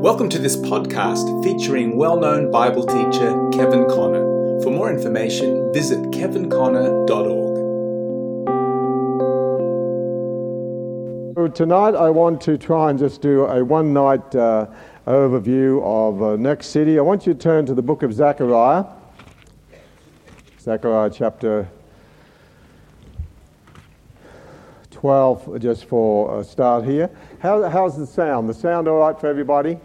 Welcome to this podcast featuring well known Bible teacher Kevin Conner. For more information, visit kevinconner.org. So tonight I want to try and just do a one night uh, overview of uh, next city. I want you to turn to the book of Zechariah, Zechariah chapter 12, just for a start here. How, how's the sound? The sound all right for everybody?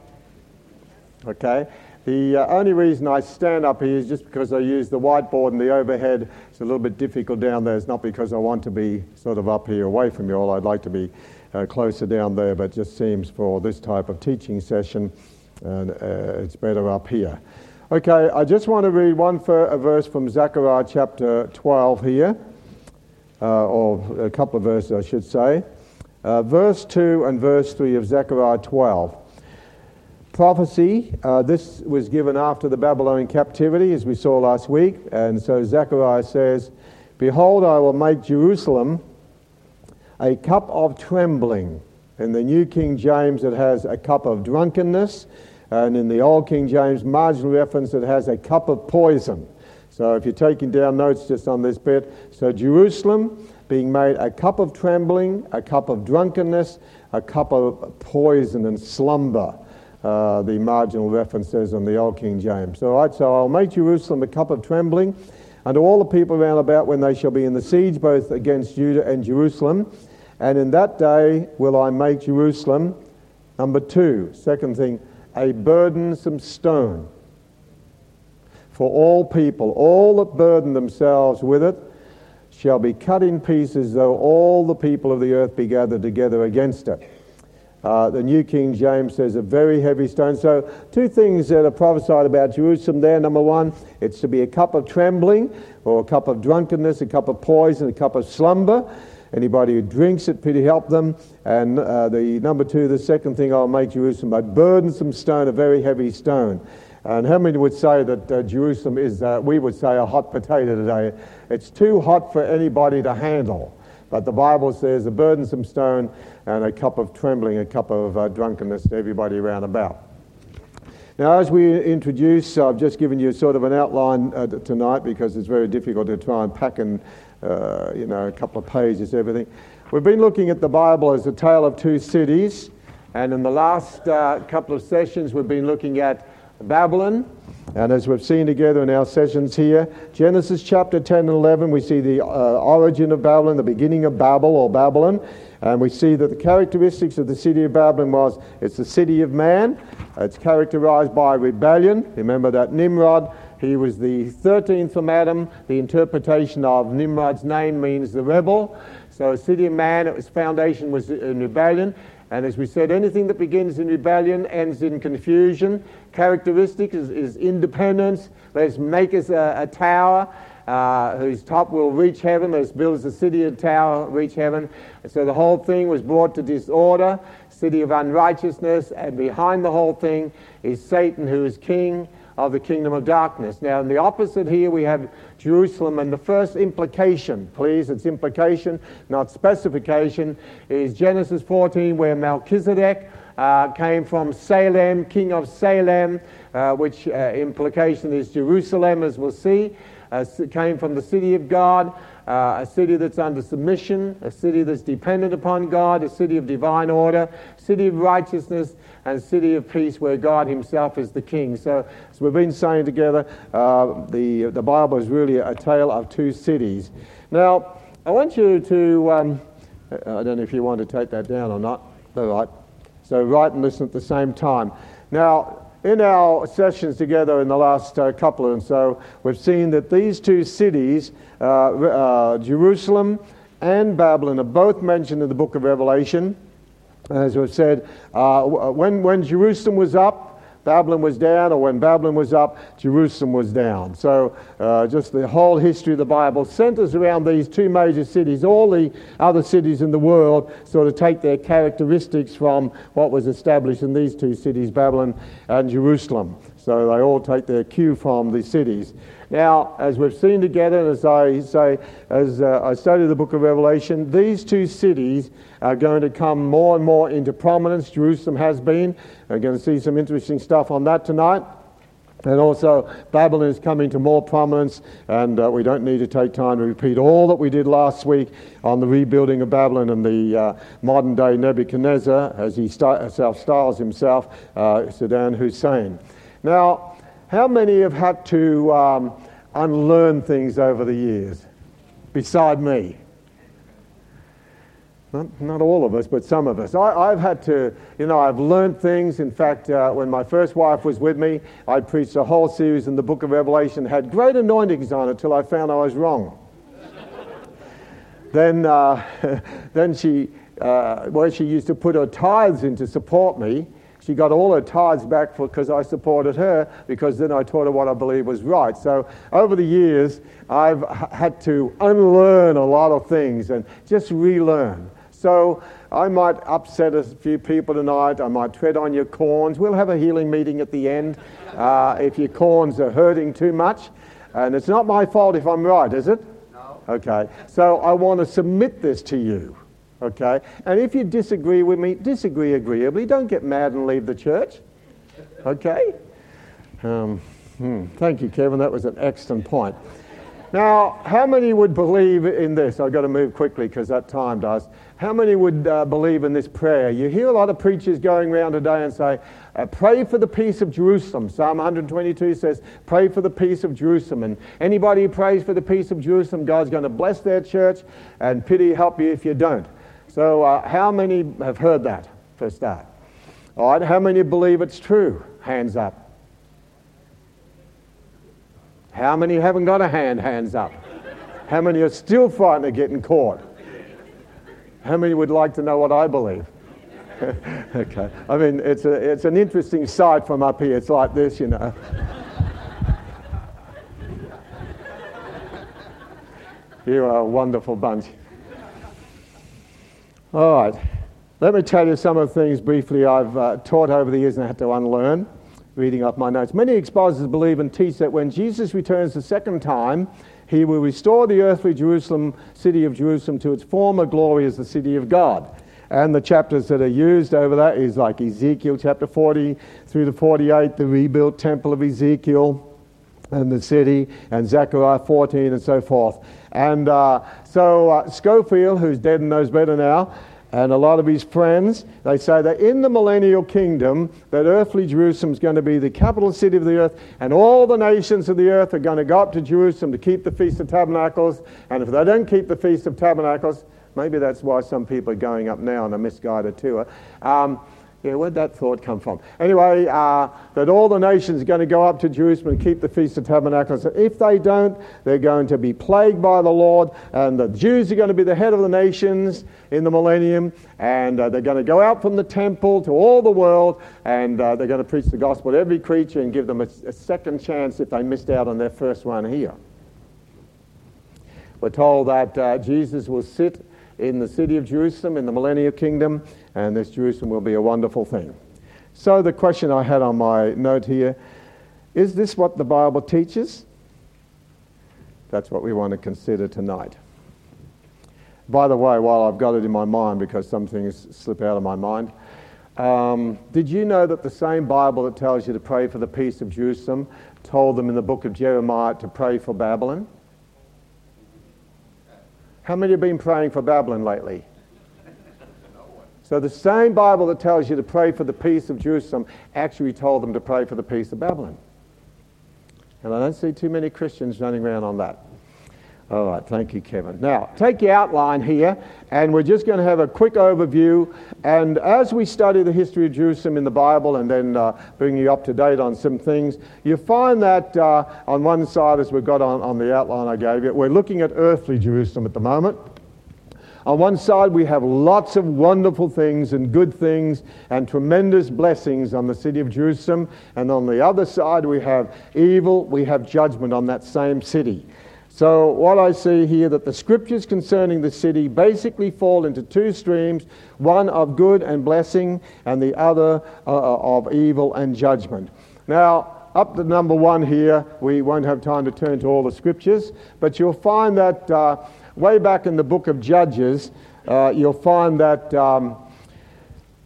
Okay. The uh, only reason I stand up here is just because I use the whiteboard and the overhead. It's a little bit difficult down there. It's not because I want to be sort of up here away from you all. I'd like to be uh, closer down there, but just seems for this type of teaching session, and uh, it's better up here. Okay, I just want to read one verse from Zechariah chapter 12 here, uh, or a couple of verses, I should say. Uh, verse 2 and verse 3 of Zechariah 12 prophecy. Uh, this was given after the Babylonian captivity, as we saw last week. And so Zechariah says, Behold, I will make Jerusalem a cup of trembling. In the New King James, it has a cup of drunkenness. And in the Old King James marginal reference, it has a cup of poison. So if you're taking down notes just on this bit, so Jerusalem being made a cup of trembling, a cup of drunkenness, a cup of poison and slumber. Uh, the marginal references in the Old King James. All right, so I'll make Jerusalem a cup of trembling unto all the people round about when they shall be in the siege, both against Judah and Jerusalem. And in that day will I make Jerusalem, number two, second thing, a burdensome stone for all people. All that burden themselves with it shall be cut in pieces, though all the people of the earth be gathered together against it. Uh, the New King James says a very heavy stone. So, two things that are prophesied about Jerusalem there. Number one, it's to be a cup of trembling, or a cup of drunkenness, a cup of poison, a cup of slumber. Anybody who drinks it, pity help them. And uh, the number two, the second thing, I'll make Jerusalem a burdensome stone, a very heavy stone. And how many would say that uh, Jerusalem is, uh, we would say, a hot potato today? It's too hot for anybody to handle. But the Bible says a burdensome stone and a cup of trembling, a cup of uh, drunkenness to everybody around about. Now, as we introduce, I've just given you sort of an outline uh, tonight because it's very difficult to try and pack in, uh, you know, a couple of pages, everything. We've been looking at the Bible as a tale of two cities, and in the last uh, couple of sessions, we've been looking at Babylon. And as we've seen together in our sessions here, Genesis chapter 10 and 11, we see the uh, origin of Babylon, the beginning of Babel or Babylon. And we see that the characteristics of the city of Babylon was it's the city of man. It's characterized by rebellion. Remember that Nimrod, he was the 13th from Adam. The interpretation of Nimrod's name means the rebel. So, city of man, its foundation was in rebellion. And as we said, anything that begins in rebellion ends in confusion. Characteristic is, is independence. Let's make us a, a tower uh, whose top will reach heaven. Let's build us a city, a tower, reach heaven. And so the whole thing was brought to disorder, city of unrighteousness. And behind the whole thing is Satan, who is king of the kingdom of darkness. Now, in the opposite here, we have Jerusalem, and the first implication, please, it's implication, not specification, is Genesis 14, where Melchizedek uh, came from Salem, king of Salem, uh, which uh, implication is Jerusalem, as we'll see, uh, came from the city of God. Uh, a city that's under submission, a city that's dependent upon God, a city of divine order, city of righteousness, and city of peace where God Himself is the King. So, as we've been saying together, uh, the, the Bible is really a tale of two cities. Now, I want you to, um, I don't know if you want to take that down or not. All right. So, write and listen at the same time. Now, in our sessions together in the last uh, couple and so, we've seen that these two cities, uh, uh, Jerusalem and Babylon, are both mentioned in the book of Revelation. As we've said, uh, when, when Jerusalem was up, Babylon was down, or when Babylon was up, Jerusalem was down. So, uh, just the whole history of the Bible centers around these two major cities. All the other cities in the world sort of take their characteristics from what was established in these two cities, Babylon and Jerusalem. So, they all take their cue from the cities. Now, as we've seen together, as I say, as uh, I study the book of Revelation, these two cities are going to come more and more into prominence. Jerusalem has been. We're going to see some interesting stuff on that tonight. And also, Babylon is coming to more prominence, and uh, we don't need to take time to repeat all that we did last week on the rebuilding of Babylon and the uh, modern day Nebuchadnezzar, as he st- self styles himself, uh, Saddam Hussein. Now, how many have had to um, unlearn things over the years, beside me? Not, not all of us, but some of us. I, have had to, you know, I've learned things. In fact, uh, when my first wife was with me, I preached a whole series in the book of Revelation, had great anointings on it till I found I was wrong. then, uh, then she, uh, well, she used to put her tithes in to support me. She got all her tithes back because I supported her, because then I taught her what I believe was right. So over the years, I've had to unlearn a lot of things and just relearn. So I might upset a few people tonight. I might tread on your corns. We'll have a healing meeting at the end uh, if your corns are hurting too much. And it's not my fault if I'm right, is it? No. Okay. So I want to submit this to you. Okay. And if you disagree with me, disagree agreeably. Don't get mad and leave the church. Okay. Um, hmm. Thank you, Kevin. That was an excellent point. Now, how many would believe in this? I've got to move quickly because that time does. How many would uh, believe in this prayer? You hear a lot of preachers going around today and say, uh, pray for the peace of Jerusalem. Psalm 122 says, pray for the peace of Jerusalem. And anybody who prays for the peace of Jerusalem, God's going to bless their church and pity help you if you don't. So, uh, how many have heard that for a start? All right, how many believe it's true? Hands up. How many haven't got a hand? Hands up. How many are still frightened of getting caught? How many would like to know what I believe? okay. I mean, it's, a, it's an interesting sight from up here. It's like this, you know. you are a wonderful bunch. All right. Let me tell you some of the things briefly I've uh, taught over the years and I had to unlearn reading up my notes. Many expositors believe and teach that when Jesus returns the second time, he will restore the earthly Jerusalem, city of Jerusalem, to its former glory as the city of God. And the chapters that are used over that is like Ezekiel chapter 40 through to 48, the rebuilt temple of Ezekiel and the city, and Zechariah 14 and so forth. And uh, so uh, Scofield, who's dead and knows better now, and a lot of his friends, they say that in the millennial kingdom, that earthly Jerusalem is going to be the capital city of the earth, and all the nations of the earth are going to go up to Jerusalem to keep the Feast of Tabernacles. And if they don't keep the Feast of Tabernacles, maybe that's why some people are going up now on a misguided tour. Um, yeah, where'd that thought come from? Anyway, uh, that all the nations are going to go up to Jerusalem and keep the Feast of Tabernacles. If they don't, they're going to be plagued by the Lord, and the Jews are going to be the head of the nations in the millennium, and uh, they're going to go out from the temple to all the world, and uh, they're going to preach the gospel to every creature and give them a, a second chance if they missed out on their first one here. We're told that uh, Jesus will sit in the city of Jerusalem in the millennial kingdom, and this Jerusalem will be a wonderful thing. So, the question I had on my note here is this what the Bible teaches? That's what we want to consider tonight. By the way, while I've got it in my mind, because some things slip out of my mind, um, did you know that the same Bible that tells you to pray for the peace of Jerusalem told them in the book of Jeremiah to pray for Babylon? How many have been praying for Babylon lately? So the same Bible that tells you to pray for the peace of Jerusalem actually told them to pray for the peace of Babylon. And I don't see too many Christians running around on that. All right, thank you, Kevin. Now, take your outline here, and we're just going to have a quick overview. And as we study the history of Jerusalem in the Bible and then uh, bring you up to date on some things, you find that uh, on one side, as we've got on, on the outline I gave you, we're looking at earthly Jerusalem at the moment. On one side, we have lots of wonderful things and good things and tremendous blessings on the city of Jerusalem. And on the other side, we have evil, we have judgment on that same city. So, what I see here that the scriptures concerning the city basically fall into two streams one of good and blessing, and the other uh, of evil and judgment. Now, up to number one here, we won't have time to turn to all the scriptures, but you'll find that uh, way back in the book of Judges, uh, you'll find that um,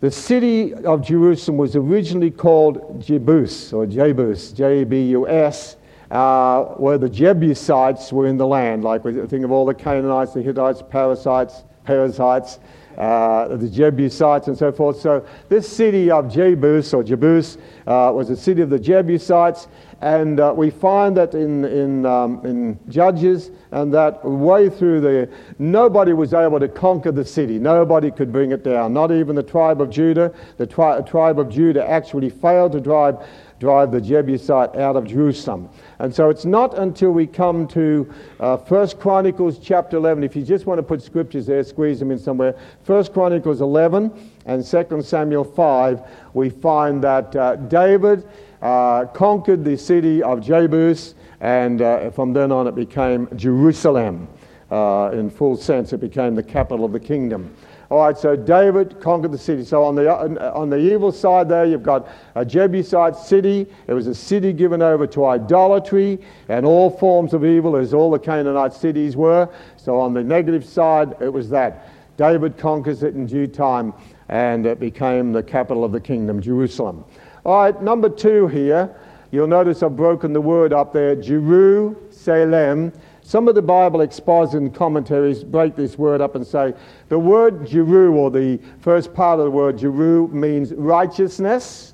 the city of Jerusalem was originally called Jebus, or Jebus, J E B U S, uh, where the Jebusites were in the land. Like we think of all the Canaanites, the Hittites, Parasites, Perizzites, uh, the Jebusites, and so forth. So this city of Jebus, or Jebus, uh, was a city of the Jebusites. And uh, we find that in, in, um, in Judges and that way through the, nobody was able to conquer the city. Nobody could bring it down. Not even the tribe of Judah. The tri- tribe of Judah actually failed to drive, drive the Jebusite out of Jerusalem. And so it's not until we come to uh, 1 Chronicles chapter 11, if you just want to put scriptures there, squeeze them in somewhere. 1 Chronicles 11 and 2 Samuel 5, we find that uh, David uh, conquered the city of Jebus, and uh, from then on it became Jerusalem. Uh, in full sense, it became the capital of the kingdom. All right, so David conquered the city. So on the, on the evil side there, you've got a Jebusite city. It was a city given over to idolatry and all forms of evil, as all the Canaanite cities were. So on the negative side, it was that. David conquers it in due time, and it became the capital of the kingdom, Jerusalem. All right, number two here. You'll notice I've broken the word up there, Jerusalem. Some of the Bible expositing commentaries break this word up and say the word Jeru, or the first part of the word Jeru, means righteousness.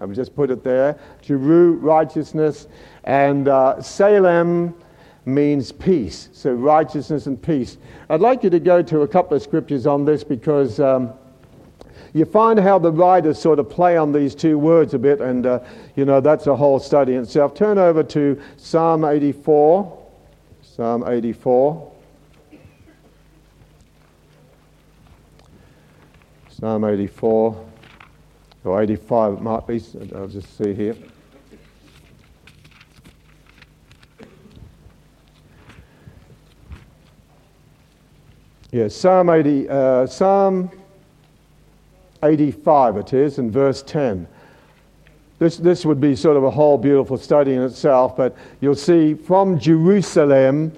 I've just put it there. Jeru, righteousness. And uh, Salem means peace. So righteousness and peace. I'd like you to go to a couple of scriptures on this because. Um, you find how the writers sort of play on these two words a bit, and uh, you know that's a whole study in itself. Turn over to Psalm 84. Psalm 84. Psalm 84, or 85 it might be, I'll just see here. Yeah, Psalm 80, uh, Psalm 85 it is, in verse 10. This, this would be sort of a whole beautiful study in itself, but you'll see from Jerusalem,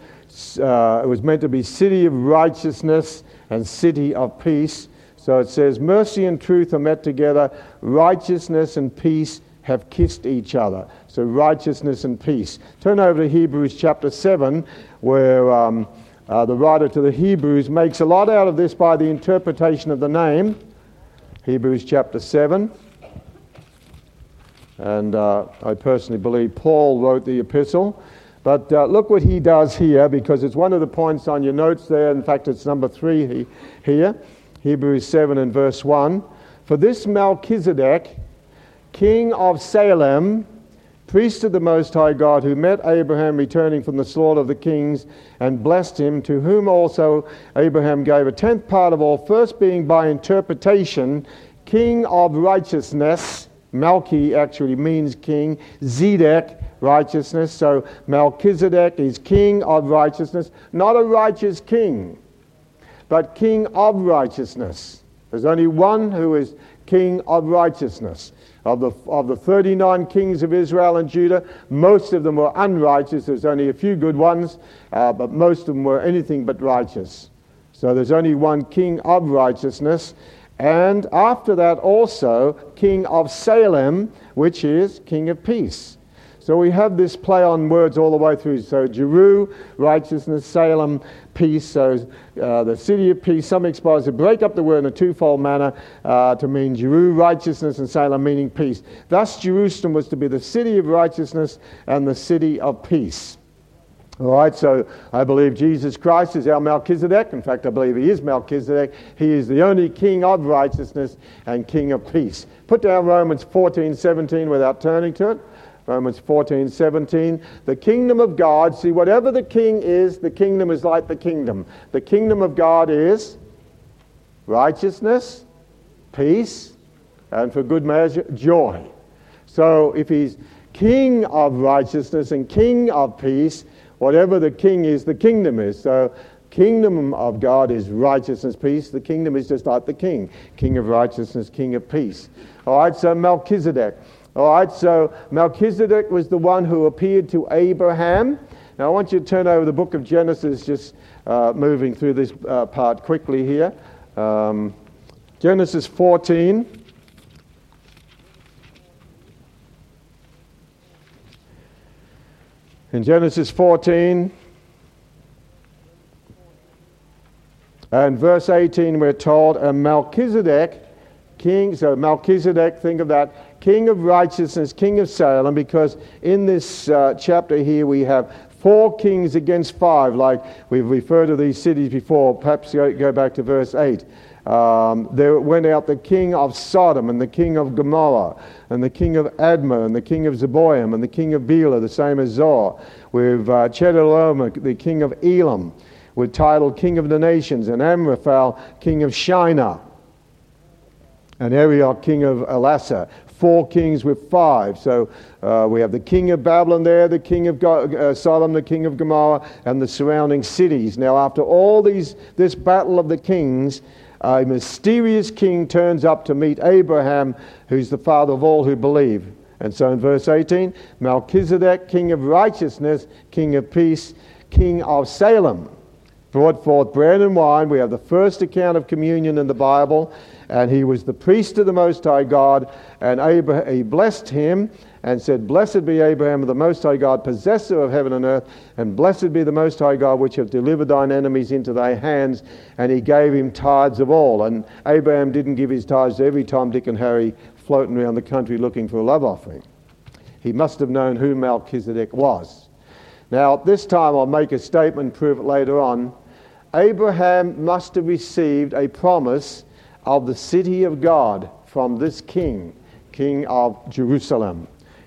uh, it was meant to be city of righteousness and city of peace. So it says, mercy and truth are met together, righteousness and peace have kissed each other. So righteousness and peace. Turn over to Hebrews chapter 7, where um, uh, the writer to the Hebrews makes a lot out of this by the interpretation of the name. Hebrews chapter 7. And uh, I personally believe Paul wrote the epistle. But uh, look what he does here, because it's one of the points on your notes there. In fact, it's number three he, here Hebrews 7 and verse 1. For this Melchizedek, king of Salem, priest of the Most High God, who met Abraham returning from the slaughter of the kings and blessed him, to whom also Abraham gave a tenth part of all, first being by interpretation, king of righteousness. Malchi actually means king. Zedek, righteousness. So Melchizedek is king of righteousness, not a righteous king, but king of righteousness. There's only one who is king of righteousness. Of the, of the 39 kings of Israel and Judah, most of them were unrighteous. There's only a few good ones, uh, but most of them were anything but righteous. So there's only one king of righteousness. And after that, also, king of Salem, which is king of peace. So we have this play on words all the way through. So Jeru, righteousness, Salem, peace. So uh, the city of peace. Some expositors break up the word in a twofold manner uh, to mean Jeru, righteousness, and Salem, meaning peace. Thus, Jerusalem was to be the city of righteousness and the city of peace. All right, so I believe Jesus Christ is our Melchizedek. In fact, I believe he is Melchizedek. He is the only king of righteousness and king of peace. Put down Romans 14, 17 without turning to it. Romans 14, 17. The kingdom of God, see, whatever the king is, the kingdom is like the kingdom. The kingdom of God is righteousness, peace, and for good measure, joy. So if he's king of righteousness and king of peace, whatever the king is, the kingdom is. So kingdom of God is righteousness, peace. The kingdom is just like the king, king of righteousness, king of peace. All right, so Melchizedek. All right, so Melchizedek was the one who appeared to Abraham Now I want you to turn over the book of Genesis, just uh, moving through this uh, part quickly here. Um, Genesis 14. In Genesis 14 and verse 18, we're told, and Melchizedek, king, so Melchizedek, think of that, king of righteousness, king of Salem, because in this uh, chapter here we have four kings against five, like we've referred to these cities before. Perhaps go back to verse 8. Um, there went out the king of Sodom and the king of Gomorrah and the king of Admah and the king of Zeboim and the king of Bela, the same as Zoar, with uh, Chedorlaomer, the king of Elam, with Tidal king of the nations, and Amraphel, king of Shinar, and Arioch, king of Ellasar. Four kings with five. So uh, we have the king of Babylon there, the king of Go- uh, Sodom, the king of Gomorrah, and the surrounding cities. Now, after all these, this battle of the kings, a mysterious king turns up to meet Abraham, who's the father of all who believe. And so in verse 18, Melchizedek, king of righteousness, king of peace, king of Salem, brought forth bread and wine. We have the first account of communion in the Bible, and he was the priest of the Most High God, and Abraham, he blessed him and said, Blessed be Abraham the Most High God, possessor of heaven and earth, and blessed be the Most High God, which have delivered thine enemies into thy hands. And he gave him tithes of all. And Abraham didn't give his tithes to every Tom, Dick, and Harry floating around the country looking for a love offering. He must have known who Melchizedek was. Now, at this time I'll make a statement, prove it later on. Abraham must have received a promise of the city of God from this king, king of Jerusalem.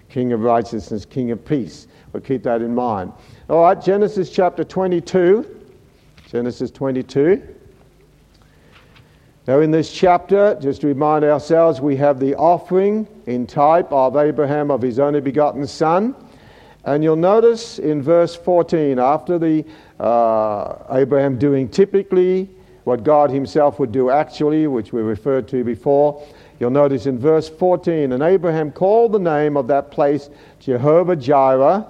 King of righteousness, King of peace. We'll keep that in mind. All right, Genesis chapter 22. Genesis 22. Now, in this chapter, just to remind ourselves, we have the offering in type of Abraham of his only begotten son. And you'll notice in verse 14, after the uh, Abraham doing typically what God himself would do actually, which we referred to before, You'll notice in verse 14, and Abraham called the name of that place Jehovah Jireh,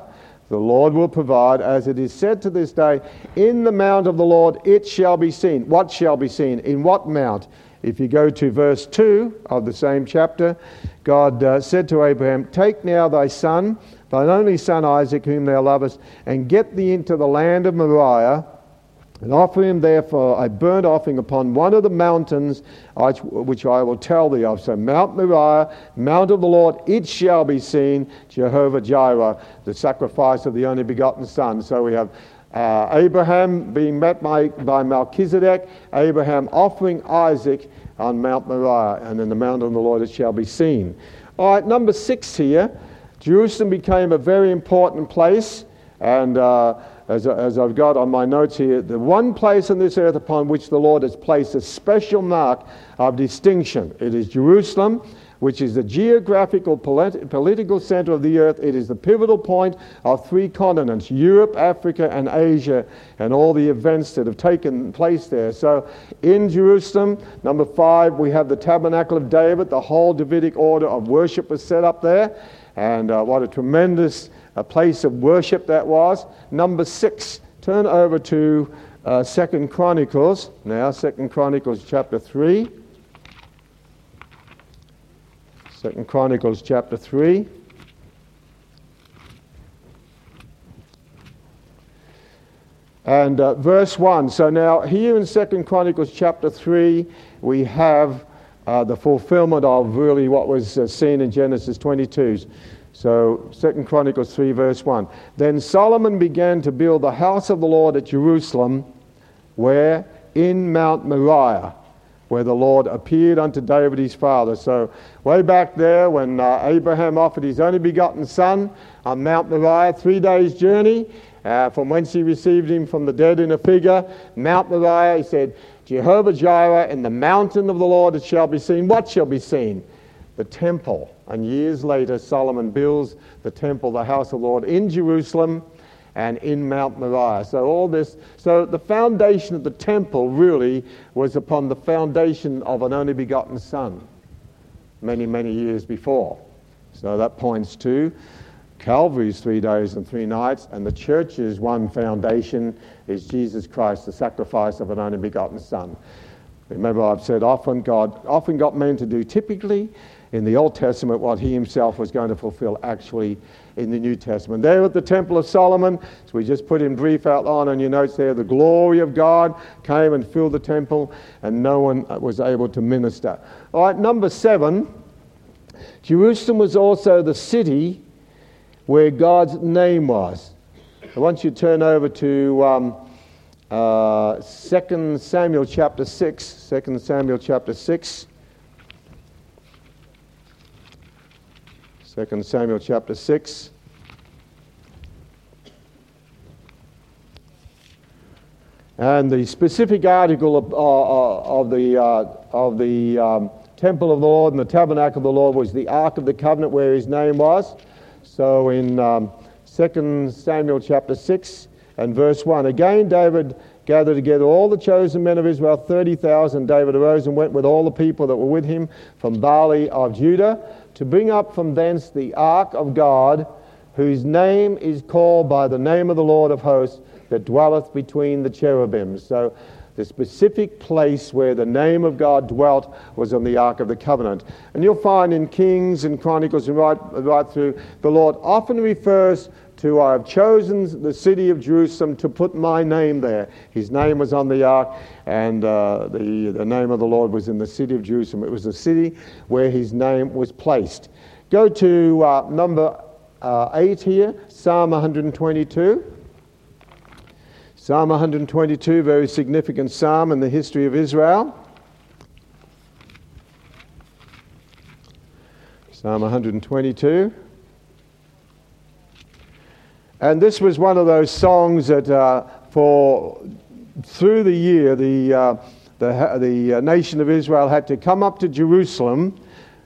the Lord will provide, as it is said to this day, in the mount of the Lord it shall be seen. What shall be seen? In what mount? If you go to verse 2 of the same chapter, God uh, said to Abraham, Take now thy son, thine only son Isaac, whom thou lovest, and get thee into the land of Moriah and offer him therefore a burnt offering upon one of the mountains which I will tell thee of. So Mount Moriah, Mount of the Lord, it shall be seen, Jehovah Jireh, the sacrifice of the only begotten Son. So we have uh, Abraham being met by, by Melchizedek, Abraham offering Isaac on Mount Moriah, and in the Mount of the Lord it shall be seen. All right, number six here. Jerusalem became a very important place, and uh, as, as I've got on my notes here, the one place on this earth upon which the Lord has placed a special mark of distinction. It is Jerusalem, which is the geographical polit- political center of the earth. It is the pivotal point of three continents Europe, Africa, and Asia, and all the events that have taken place there. So, in Jerusalem, number five, we have the Tabernacle of David. The whole Davidic order of worship was set up there. And uh, what a tremendous a place of worship that was. Number six, turn over to uh, Second Chronicles now. Second Chronicles chapter three. Second Chronicles chapter three. And uh, verse 1. So now, here in Second Chronicles chapter 3, we have uh, the fulfillment of really what was uh, seen in Genesis 22. So, Second Chronicles 3, verse 1. Then Solomon began to build the house of the Lord at Jerusalem, where in Mount Moriah, where the Lord appeared unto David his father. So, way back there, when uh, Abraham offered his only begotten son on Mount Moriah, three days' journey uh, from whence he received him from the dead in a figure, Mount Moriah, he said, Jehovah Jireh, in the mountain of the Lord it shall be seen. What shall be seen? The temple and years later, Solomon builds the temple, the house of the Lord, in Jerusalem and in Mount Moriah. So all this, so the foundation of the temple really was upon the foundation of an only begotten son, many many years before. So that points to Calvary's three days and three nights, and the church's one foundation is Jesus Christ, the sacrifice of an only begotten Son. Remember, I've said often God often got men to do typically in the Old Testament what he himself was going to fulfill actually in the New Testament. There at the Temple of Solomon, so we just put in brief outline on your notes there, the glory of God came and filled the temple, and no one was able to minister. All right, number seven, Jerusalem was also the city where God's name was. I want you to turn over to um, uh, 2 Samuel chapter 6. 2 Samuel chapter 6. 2 Samuel chapter 6. And the specific article of, uh, uh, of the, uh, of the um, temple of the Lord and the tabernacle of the Lord was the Ark of the Covenant where his name was. So in um, 2 Samuel chapter 6 and verse 1, again David gathered together all the chosen men of Israel, 30,000. David arose and went with all the people that were with him from Baale of Judah to bring up from thence the ark of God, whose name is called by the name of the Lord of hosts, that dwelleth between the cherubims. So the specific place where the name of God dwelt was on the Ark of the Covenant. And you'll find in Kings and Chronicles and right, right through, the Lord often refers to, I have chosen the city of Jerusalem to put my name there. His name was on the ark, and uh, the, the name of the Lord was in the city of Jerusalem. It was the city where his name was placed. Go to uh, number uh, 8 here, Psalm 122. Psalm 122, very significant psalm in the history of Israel. Psalm 122. And this was one of those songs that, uh, for through the year, the, uh, the, the uh, nation of Israel had to come up to Jerusalem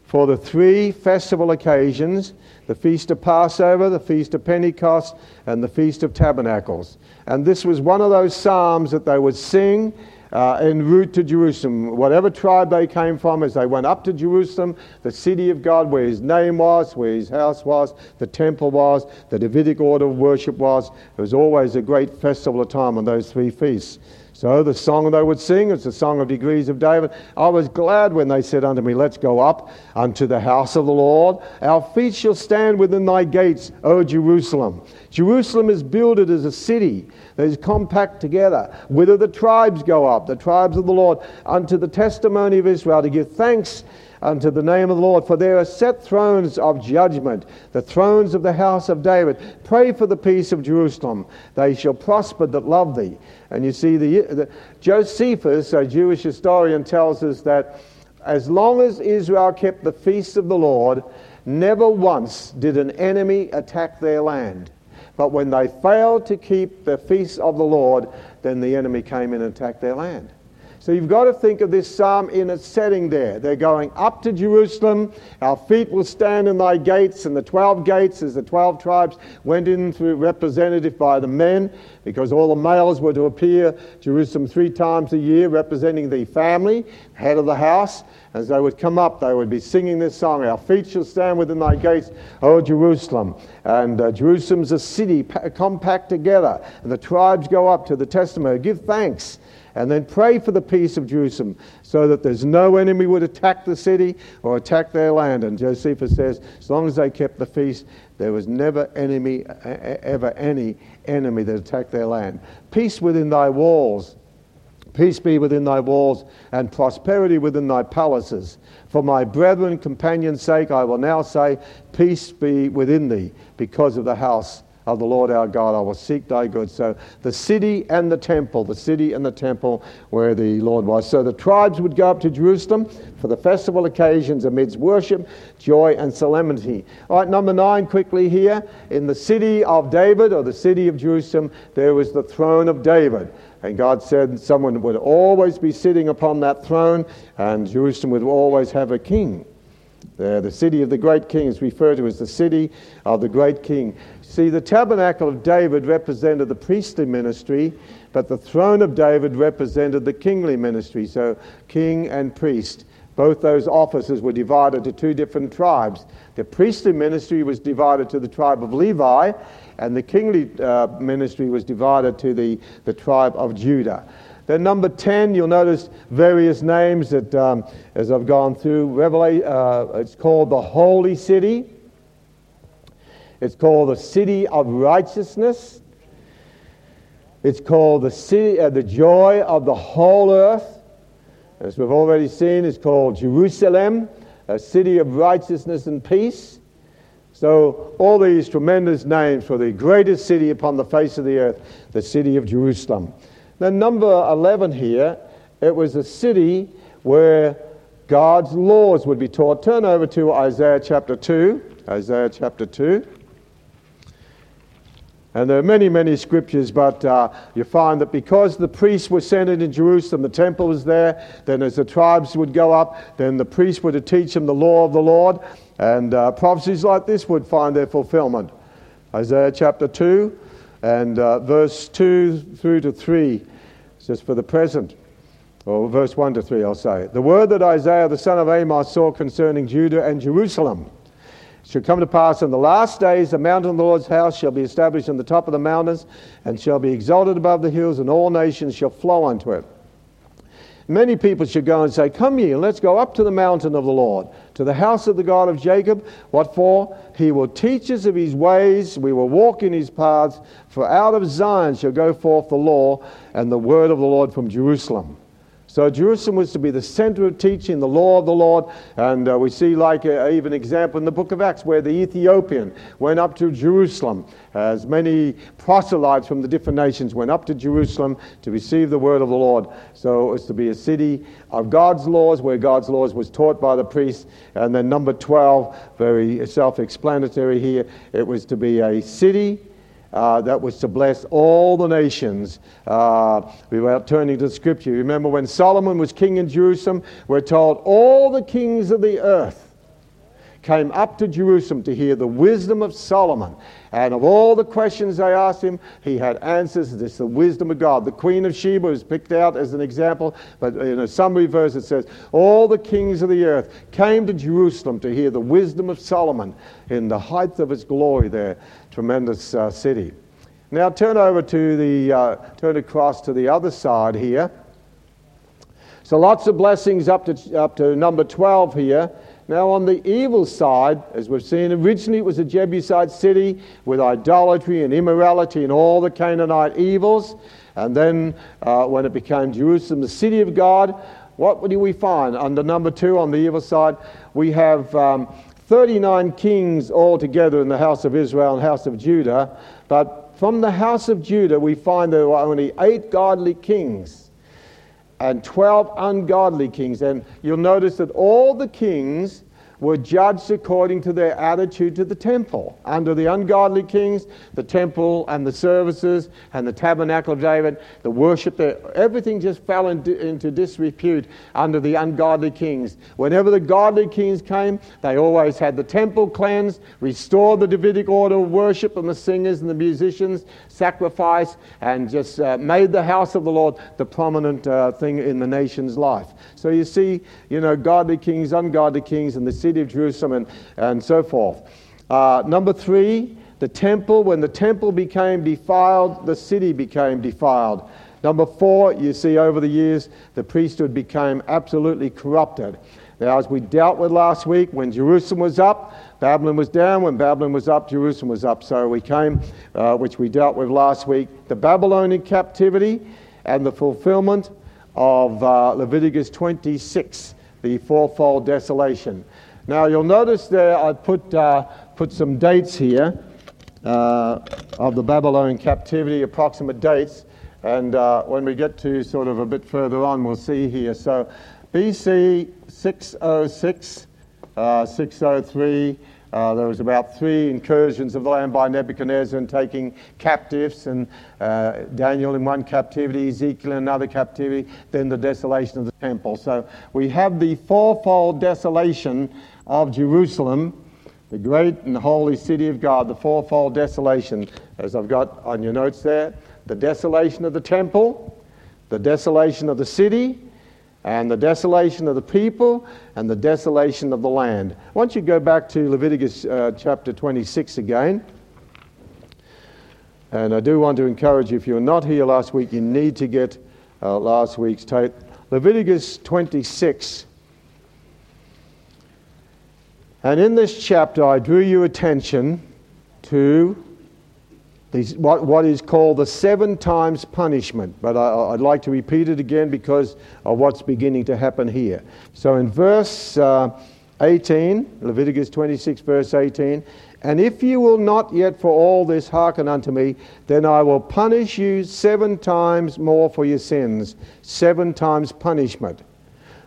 for the three festival occasions the Feast of Passover, the Feast of Pentecost, and the Feast of Tabernacles. And this was one of those psalms that they would sing uh, en route to Jerusalem. Whatever tribe they came from, as they went up to Jerusalem, the city of God, where his name was, where his house was, the temple was, the Davidic order of worship was, it was always a great festival of time on those three feasts. So the song they would sing is the song of degrees of David. I was glad when they said unto me, Let's go up unto the house of the Lord. Our feet shall stand within thy gates, O Jerusalem. Jerusalem is builded as a city is compact together. Whither the tribes go up, the tribes of the Lord, unto the testimony of Israel, to give thanks unto the name of the Lord. For there are set thrones of judgment, the thrones of the house of David. Pray for the peace of Jerusalem. They shall prosper that love thee. And you see, the, the Josephus, a Jewish historian, tells us that as long as Israel kept the feasts of the Lord, never once did an enemy attack their land. But when they failed to keep the feasts of the Lord, then the enemy came and attacked their land. So you've got to think of this psalm in its setting there. They're going up to Jerusalem. Our feet will stand in thy gates, and the 12 gates, as the 12 tribes went in through representative by the men, because all the males were to appear Jerusalem three times a year, representing the family, head of the house. As they would come up, they would be singing this song Our feet shall stand within thy gates, O Jerusalem. And uh, Jerusalem's a city compact together. And the tribes go up to the testimony, give thanks and then pray for the peace of Jerusalem so that there's no enemy would attack the city or attack their land. And Josephus says, as long as they kept the feast, there was never enemy, ever any enemy that attacked their land. Peace within thy walls. Peace be within thy walls, and prosperity within thy palaces. For my brethren, companions' sake, I will now say, Peace be within thee, because of the house of the Lord our God. I will seek thy good. So the city and the temple, the city and the temple where the Lord was. So the tribes would go up to Jerusalem for the festival occasions amidst worship, joy, and solemnity. All right, number nine, quickly here. In the city of David, or the city of Jerusalem, there was the throne of David. And God said someone would always be sitting upon that throne, and Jerusalem would always have a king. The, the city of the great king is referred to as the city of the great king. See, the tabernacle of David represented the priestly ministry, but the throne of David represented the kingly ministry. So, king and priest Both those offices were divided to two different tribes. The priestly ministry was divided to the tribe of Levi, and the kingly uh, ministry was divided to the, the tribe of Judah. Then number 10, you'll notice various names that, um, as I've gone through, Revelation, uh, it's called the Holy City. It's called the City of Righteousness. It's called the, city, uh, the Joy of the Whole Earth. As we've already seen, it's called Jerusalem, a city of righteousness and peace. So, all these tremendous names for the greatest city upon the face of the earth, the city of Jerusalem. Now, number 11 here, it was a city where God's laws would be taught. Turn over to Isaiah chapter 2. Isaiah chapter 2. And there are many, many scriptures, but uh, you find that because the priests were centered in Jerusalem, the temple was there, then as the tribes would go up, then the priests were to teach them the law of the Lord, and uh, prophecies like this would find their fulfillment. Isaiah chapter 2 and uh, verse 2 through to 3, just for the present, or verse 1 to 3, I'll say. The word that Isaiah the son of Amos saw concerning Judah and Jerusalem shall come to pass in the last days the mountain of the Lord's house shall be established on the top of the mountains and shall be exalted above the hills, and all nations shall flow unto it. Many people should go and say, Come ye, and let's go up to the mountain of the Lord, to the house of the God of Jacob. What for? He will teach us of his ways, we will walk in his paths, for out of Zion shall go forth the law and the word of the Lord from Jerusalem. So Jerusalem was to be the center of teaching the law of the Lord. And uh, we see, like, a, even example in the book of Acts where the Ethiopian went up to Jerusalem. As many proselytes from the different nations went up to Jerusalem to receive the word of the Lord. So it was to be a city of God's laws, where God's laws was taught by the priests. And then number 12, very self explanatory here, it was to be a city uh, that was to bless all the nations. Uh, we were turning to Scripture. Remember when Solomon was king in Jerusalem, we're told all the kings of the earth came up to Jerusalem to hear the wisdom of Solomon. And of all the questions they asked him, he had answers. This the wisdom of God. The Queen of Sheba was picked out as an example, but in a summary verse it says, All the kings of the earth came to Jerusalem to hear the wisdom of Solomon in the height of its glory there. Tremendous uh, city. Now turn over to the, uh, turn across to the other side here. So lots of blessings up to, up to number 12 here. Now, on the evil side, as we've seen, originally it was a Jebusite city with idolatry and immorality and all the Canaanite evils. And then, uh, when it became Jerusalem, the city of God, what do we find? Under number two, on the evil side, we have um, 39 kings altogether in the house of Israel and house of Judah. But from the house of Judah, we find there were only eight godly kings and 12 ungodly kings. And you'll notice that all the kings were judged according to their attitude to the temple. Under the ungodly kings, the temple and the services and the tabernacle of David, the worship, everything just fell into, into disrepute under the ungodly kings. Whenever the godly kings came, they always had the temple cleansed, restored the Davidic order of worship, and the singers and the musicians sacrifice, and just uh, made the house of the Lord the prominent uh, thing in the nation's life. So you see, you know, godly kings, ungodly kings, and the city of Jerusalem, and, and so forth. Uh, number three, the temple. When the temple became defiled, the city became defiled. Number four, you see over the years, the priesthood became absolutely corrupted. Now, as we dealt with last week, when Jerusalem was up, Babylon was down. When Babylon was up, Jerusalem was up. So we came, uh, which we dealt with last week, the Babylonian captivity and the fulfillment of uh, Leviticus 26, the fourfold desolation. Now you'll notice there I put, uh, put some dates here uh, of the Babylonian captivity, approximate dates. And uh, when we get to sort of a bit further on, we'll see here. So BC 606, uh, 603, uh, there was about three incursions of the land by Nebuchadnezzar and taking captives, and uh, Daniel in one captivity, Ezekiel in another captivity, then the desolation of the temple. So we have the fourfold desolation of Jerusalem, the great and holy city of God, the fourfold desolation, as I've got on your notes there the desolation of the temple, the desolation of the city, and the desolation of the people and the desolation of the land. Once you go back to Leviticus uh, chapter 26 again, and I do want to encourage you, if you were not here last week, you need to get uh, last week's tape. Leviticus 26. And in this chapter, I drew your attention to these, what, what is called the seven times punishment. But I, would like to repeat it again because of what's beginning to happen here. So in verse uh, 18, Leviticus 26, verse 18, and if you will not yet for all this hearken unto me, then I will punish you seven times more for your sins, seven times punishment.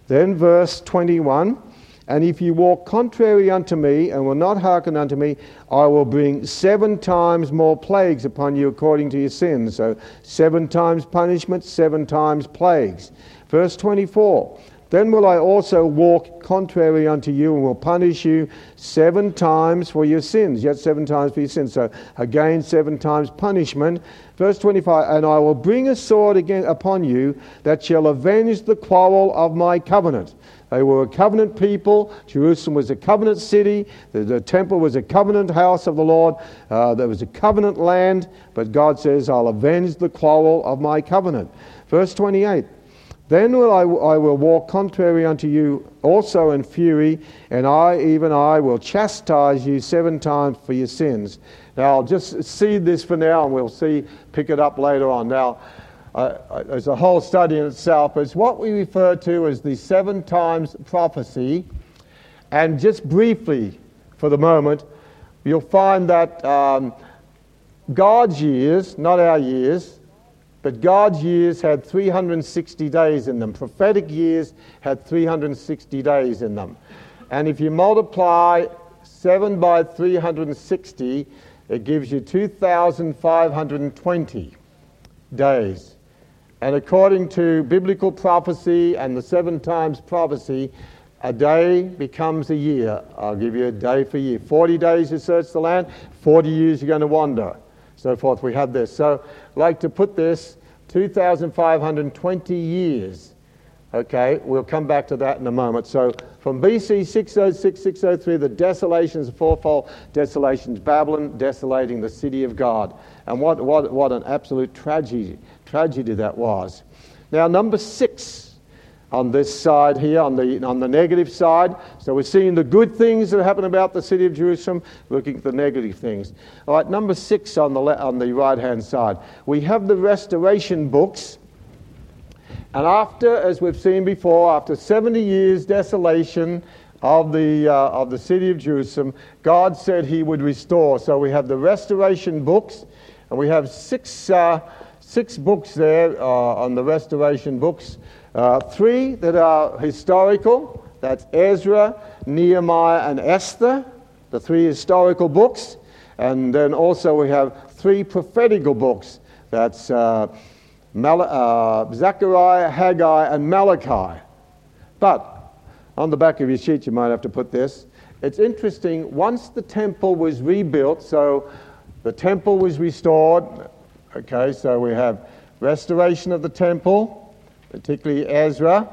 Then verse 21, and if you walk contrary unto me and will not hearken unto me, I will bring seven times more plagues upon you according to your sins. So seven times punishment, seven times plagues. Verse 24. Then will I also walk contrary unto you and will punish you seven times for your sins, yet seven times for your sins. So again, seven times punishment. Verse 25, and I will bring a sword again upon you that shall avenge the quarrel of my covenant. They were a covenant people. Jerusalem was a covenant city. The, the temple was a covenant house of the Lord. Uh, there was a covenant land. But God says, I'll avenge the quarrel of my covenant. Verse 28 Then will I, I will walk contrary unto you also in fury, and I, even I, will chastise you seven times for your sins. Now, I'll just see this for now, and we'll see, pick it up later on. Now, uh, there's a whole study in itself, it's what we refer to as the seven times prophecy. And just briefly, for the moment, you'll find that um, God's years, not our years, but God's years had 360 days in them. Prophetic years had 360 days in them. And if you multiply 7 by 360, it gives you 2,520 days. And according to biblical prophecy and the seven times prophecy, a day becomes a year. I'll give you a day for year. 40 days you search the land, 40 years you're going to wander, so forth. We have this. So, like to put this 2,520 years. Okay, we'll come back to that in a moment. So, from BC 606, 603, the desolations, fourfold desolations, Babylon desolating the city of God. And what, what, what an absolute tragedy tragedy that was. Now, number six on this side here, on the, on the negative side. So we're seeing the good things that happen about the city of Jerusalem, looking at the negative things. All right, number six on the, le- on the right hand side. We have the restoration books. And after, as we've seen before, after 70 years desolation of the, uh, of the city of Jerusalem, God said he would restore. So we have the restoration books, and we have six uh, six books there uh, on the restoration books. Uh, three that are historical that's Ezra, Nehemiah, and Esther, the three historical books. And then also we have three prophetical books that's uh, Mal- uh, Zechariah, Haggai, and Malachi. But on the back of your sheet, you might have to put this. It's interesting, once the temple was rebuilt, so the temple was restored, Okay, so we have restoration of the temple, particularly Ezra.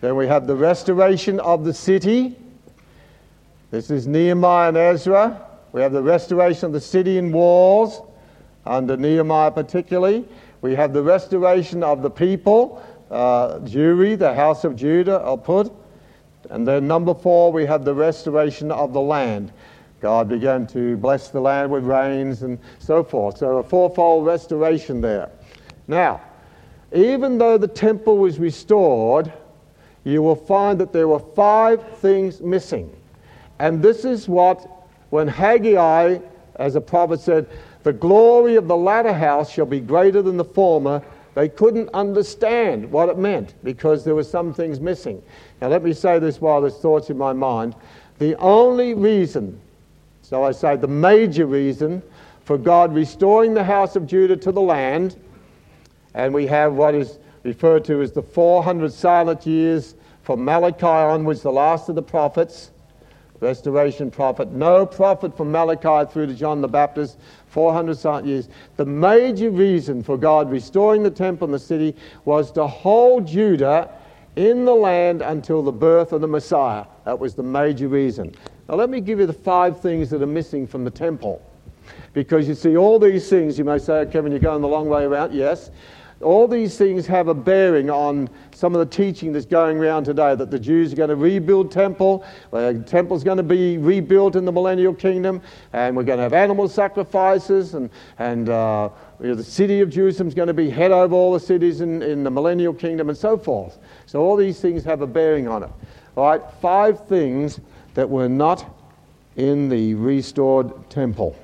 Then we have the restoration of the city. This is Nehemiah and Ezra. We have the restoration of the city and walls, under Nehemiah particularly. We have the restoration of the people, uh, Jewry, the house of Judah, I'll put. And then number four, we have the restoration of the land. God began to bless the land with rains and so forth. So a fourfold restoration there. Now, even though the temple was restored, you will find that there were five things missing. And this is what, when Haggai, as a prophet, said, the glory of the latter house shall be greater than the former, they couldn't understand what it meant because there were some things missing. Now, let me say this while there's thoughts in my mind. The only reason so I say the major reason for God restoring the house of Judah to the land, and we have what is referred to as the 400 silent years from Malachi onwards, the last of the prophets, restoration prophet. No prophet from Malachi through to John the Baptist, 400 silent years. The major reason for God restoring the temple and the city was to hold Judah in the land until the birth of the Messiah. That was the major reason. Now, let me give you the five things that are missing from the temple. Because you see, all these things, you may say, oh, Kevin, you're going the long way around. Yes. All these things have a bearing on some of the teaching that's going around today that the Jews are going to rebuild temple, the temple's going to be rebuilt in the millennial kingdom, and we're going to have animal sacrifices, and, and uh, you know, the city of Jerusalem is going to be head over all the cities in, in the millennial kingdom, and so forth. So all these things have a bearing on it. All right, five things that were not in the restored temple.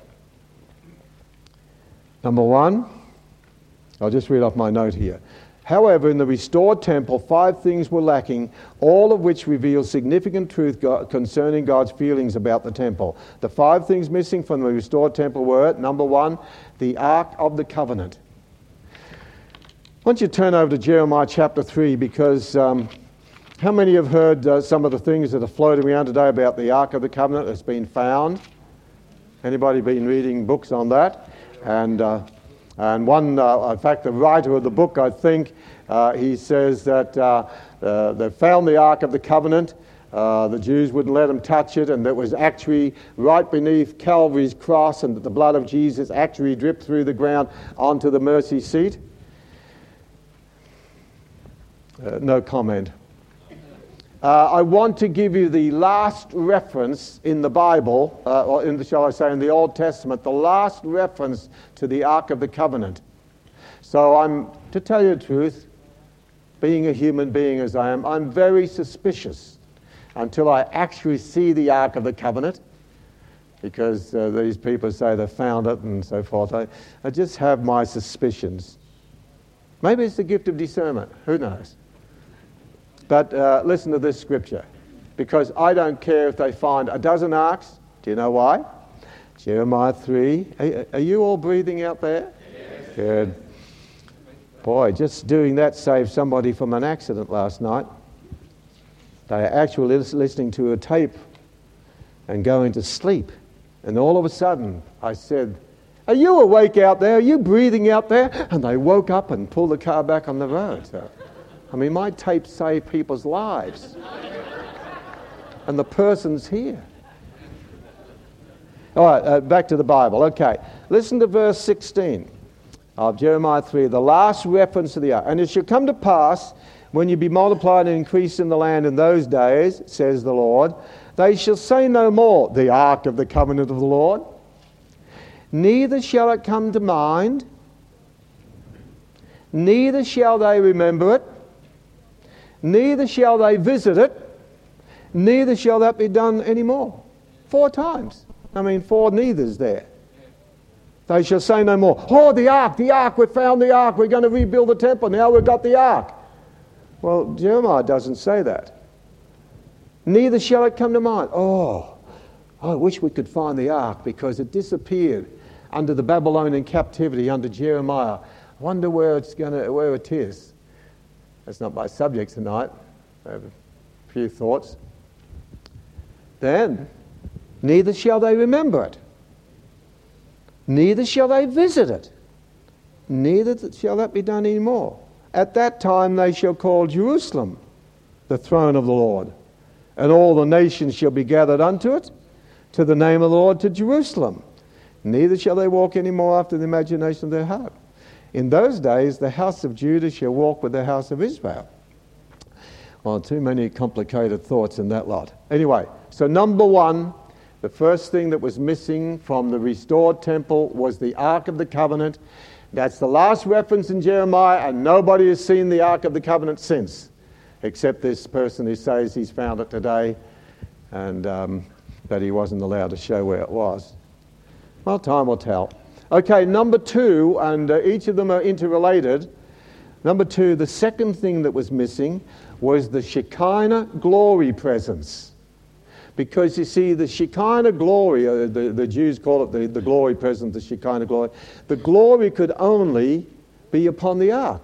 Number one, I'll just read off my note here. However, in the restored temple, five things were lacking, all of which reveal significant truth concerning God's feelings about the temple. The five things missing from the restored temple were number one, the Ark of the Covenant. Why don't you turn over to Jeremiah chapter 3 because um, how many have heard uh, some of the things that are floating around today about the Ark of the Covenant that's been found? Anybody been reading books on that? And uh, and one, uh, in fact, the writer of the book, I think, uh, he says that uh, uh they found the Ark of the Covenant. Uh, the Jews wouldn't let them touch it, and it was actually right beneath Calvary's cross, and that the blood of Jesus actually dripped through the ground onto the mercy seat. Uh, no comment. Uh, I want to give you the last reference in the Bible, uh, or in the, shall I say, in the Old Testament, the last reference to the Ark of the Covenant. So I'm, to tell you the truth, being a human being as I am, I'm very suspicious until I actually see the Ark of the Covenant, because uh, these people say they found it and so forth. I, I just have my suspicions. Maybe it's the gift of discernment. Who knows? But uh, listen to this scripture, because I don't care if they find a dozen arks. Do you know why? Jeremiah 3. Are, are you all breathing out there? Yes. Good. Boy, just doing that saved somebody from an accident last night. They are actually listening to a tape and going to sleep. And all of a sudden, I said, Are you awake out there? Are you breathing out there? And they woke up and pulled the car back on the road. So. I mean, my tapes save people's lives. and the person's here. All right, uh, back to the Bible. Okay, listen to verse 16 of Jeremiah 3, the last reference to the ark. And it shall come to pass when you be multiplied and increased in the land in those days, says the Lord, they shall say no more, the ark of the covenant of the Lord. Neither shall it come to mind, neither shall they remember it neither shall they visit it, neither shall that be done anymore. Four times. I mean, four neithers there. They shall say no more, Oh, the ark, the ark, we found the ark, we're going to rebuild the temple, now we've got the ark. Well, Jeremiah doesn't say that. Neither shall it come to mind. Oh, I wish we could find the ark because it disappeared under the Babylonian captivity under Jeremiah. I wonder where it's going to, where it is. That's not my subject tonight. I have a few thoughts. Then, neither shall they remember it, neither shall they visit it, neither shall that be done any more. At that time they shall call Jerusalem the throne of the Lord, and all the nations shall be gathered unto it, to the name of the Lord, to Jerusalem. Neither shall they walk any more after the imagination of their heart. In those days, the house of Judah shall walk with the house of Israel. Well, too many complicated thoughts in that lot. Anyway, so number one, the first thing that was missing from the restored temple was the Ark of the Covenant. That's the last reference in Jeremiah, and nobody has seen the Ark of the Covenant since, except this person who says he's found it today and um, that he wasn't allowed to show where it was. Well, time will tell. Okay, number two, and uh, each of them are interrelated. Number two, the second thing that was missing was the Shekinah glory presence. Because you see, the Shekinah glory, uh, the, the Jews call it the, the glory presence, the Shekinah glory, the glory could only be upon the ark.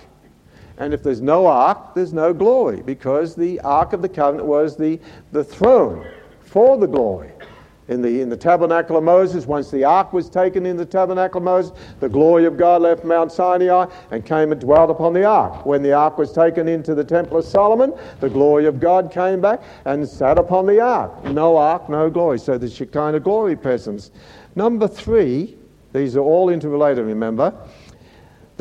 And if there's no ark, there's no glory, because the ark of the covenant was the, the throne for the glory. In the, in the tabernacle of Moses. Once the ark was taken in the tabernacle of Moses, the glory of God left Mount Sinai and came and dwelt upon the ark. When the ark was taken into the temple of Solomon, the glory of God came back and sat upon the ark. No ark, no glory. So the Shekinah glory presence. Number three, these are all interrelated, remember.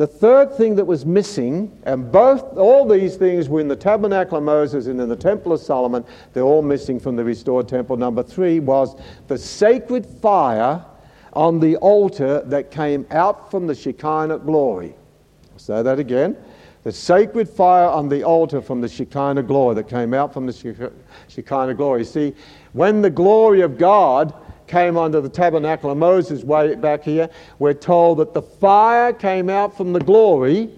The third thing that was missing, and both all these things were in the tabernacle of Moses and in the temple of Solomon, they're all missing from the restored temple. Number three was the sacred fire on the altar that came out from the Shekinah glory. I'll say that again. The sacred fire on the altar from the Shekinah glory that came out from the Shekinah glory. See, when the glory of God came onto the tabernacle of Moses way back here, we're told that the fire came out from the glory,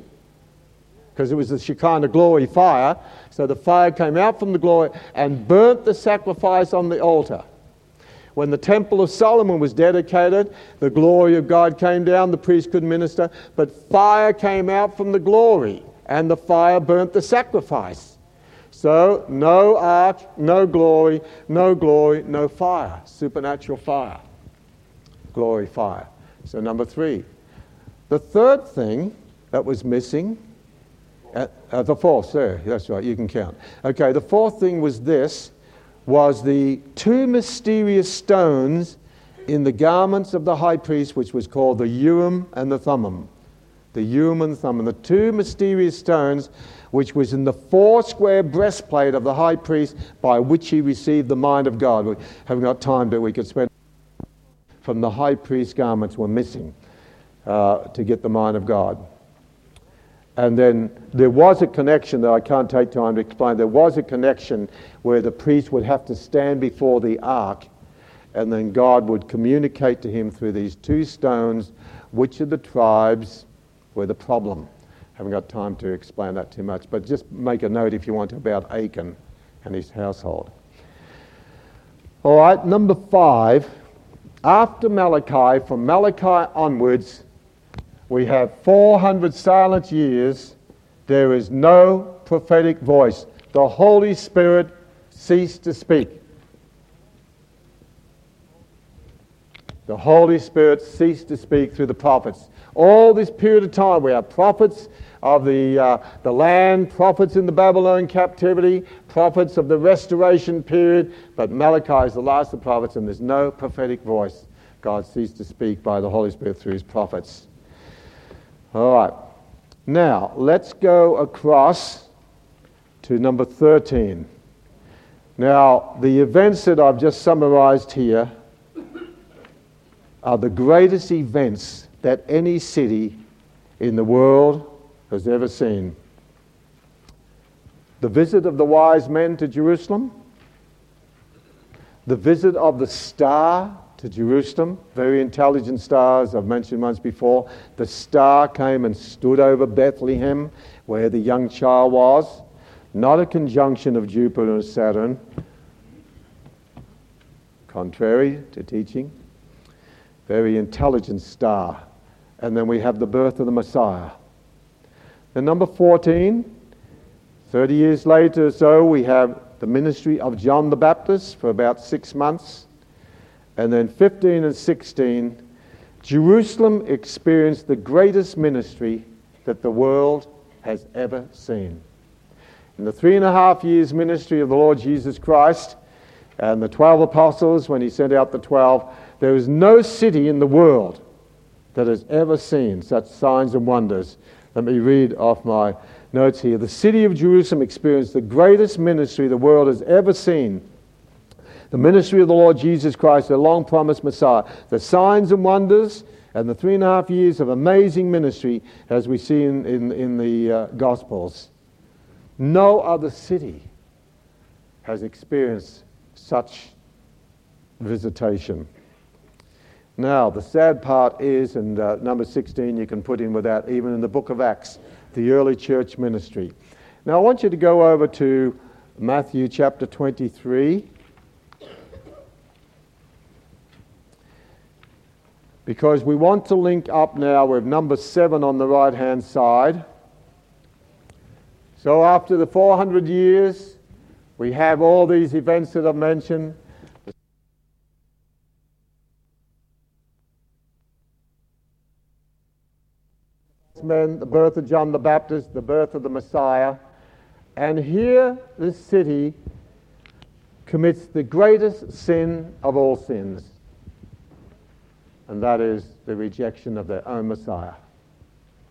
because it was the Shekinah glory fire. So the fire came out from the glory and burnt the sacrifice on the altar. When the temple of Solomon was dedicated, the glory of God came down, the priest could minister, but fire came out from the glory, and the fire burnt the sacrifice. So, no ark, no glory, no glory, no fire. Supernatural fire. Glory, fire. So, number three. The third thing that was missing, uh, uh, the fourth, there, that's right, you can count. Okay, the fourth thing was this was the two mysterious stones in the garments of the high priest, which was called the Urim and the Thummim. The Urim and Thummim, the two mysterious stones which was in the four square breastplate of the high priest by which he received the mind of God. We haven't got time, but we could spend from the high priest's garments were missing uh, to get the mind of God. And then there was a connection that I can't take time to explain. There was a connection where the priest would have to stand before the ark, and then God would communicate to him through these two stones which of the tribes were the problem haven't got time to explain that too much, but just make a note if you want about Achan and his household. All right, number five. After Malachi, from Malachi onwards, we have 400 silent years. There is no prophetic voice. The Holy Spirit ceased to speak. The Holy Spirit ceased to speak through the prophets. All this period of time, we have prophets of the, uh, the land, prophets in the Babylon captivity, prophets of the restoration period, but Malachi is the last of the prophets, and there's no prophetic voice. God ceased to speak by the Holy Spirit through his prophets. All right. Now, let's go across to number 13. Now, the events that I've just summarized here are the greatest events that any city in the world has ever seen. The visit of the wise men to Jerusalem, the visit of the star to Jerusalem, very intelligent stars, I've mentioned once before. The star came and stood over Bethlehem, where the young child was. Not a conjunction of Jupiter and Saturn, contrary to teaching. Very intelligent star and then we have the birth of the Messiah. Then, number 14, 30 years later or so, we have the ministry of John the Baptist for about six months. And then 15 and 16, Jerusalem experienced the greatest ministry that the world has ever seen. In the three and a half years ministry of the Lord Jesus Christ and the 12 apostles, when he sent out the 12, there is no city in the world that has ever seen such signs and wonders. Let me read off my notes here. The city of Jerusalem experienced the greatest ministry the world has ever seen. The ministry of the Lord Jesus Christ, the long promised Messiah. The signs and wonders and the three and a half years of amazing ministry as we see in, in, in the uh, Gospels. No other city has experienced such visitation. Now, the sad part is, and uh, number 16 you can put in with that, even in the book of Acts, the early church ministry. Now, I want you to go over to Matthew chapter 23. Because we want to link up now with number 7 on the right hand side. So, after the 400 years, we have all these events that I've mentioned men, the birth of John the Baptist, the birth of the Messiah. And here, this city commits the greatest sin of all sins, and that is the rejection of their own Messiah.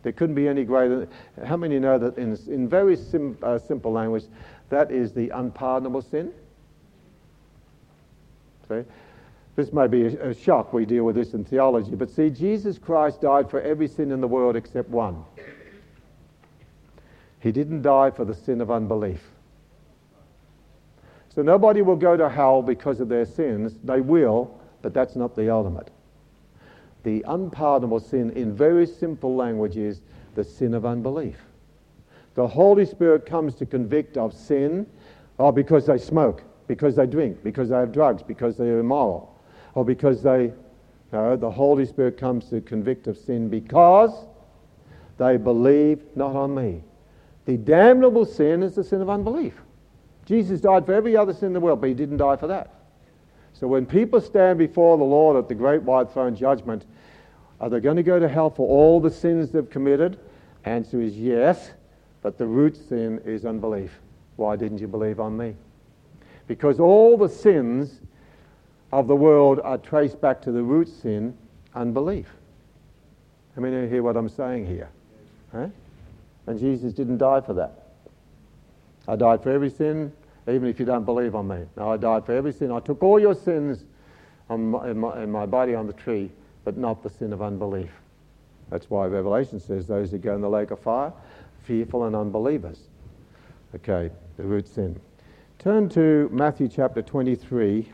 There couldn't be any greater. How many know that in, in very sim, uh, simple language, that is the unpardonable sin? See? This may be a, a shock, we deal with this in theology, but see, Jesus Christ died for every sin in the world except one. He didn't die for the sin of unbelief. So nobody will go to hell because of their sins. They will, but that's not the ultimate. The unpardonable sin, in very simple language, is the sin of unbelief. The Holy Spirit comes to convict of sin, oh, because they smoke, because they drink, because they have drugs, because they are immoral, or because they. No, the Holy Spirit comes to convict of sin because they believe not on me. The damnable sin is the sin of unbelief. Jesus died for every other sin in the world, but he didn't die for that. So when people stand before the Lord at the great white throne judgment, are they going to go to hell for all the sins they've committed? Answer is yes, but the root sin is unbelief. Why didn't you believe on me? Because all the sins of the world are traced back to the root sin, unbelief. I mean, you hear what I'm saying here? Huh? And Jesus didn't die for that. I died for every sin, even if you don't believe on me. No, I died for every sin. I took all your sins my, in, my, in my body on the tree, but not the sin of unbelief. That's why Revelation says those who go in the lake of fire, fearful and unbelievers. Okay, the root sin. Turn to Matthew chapter 23.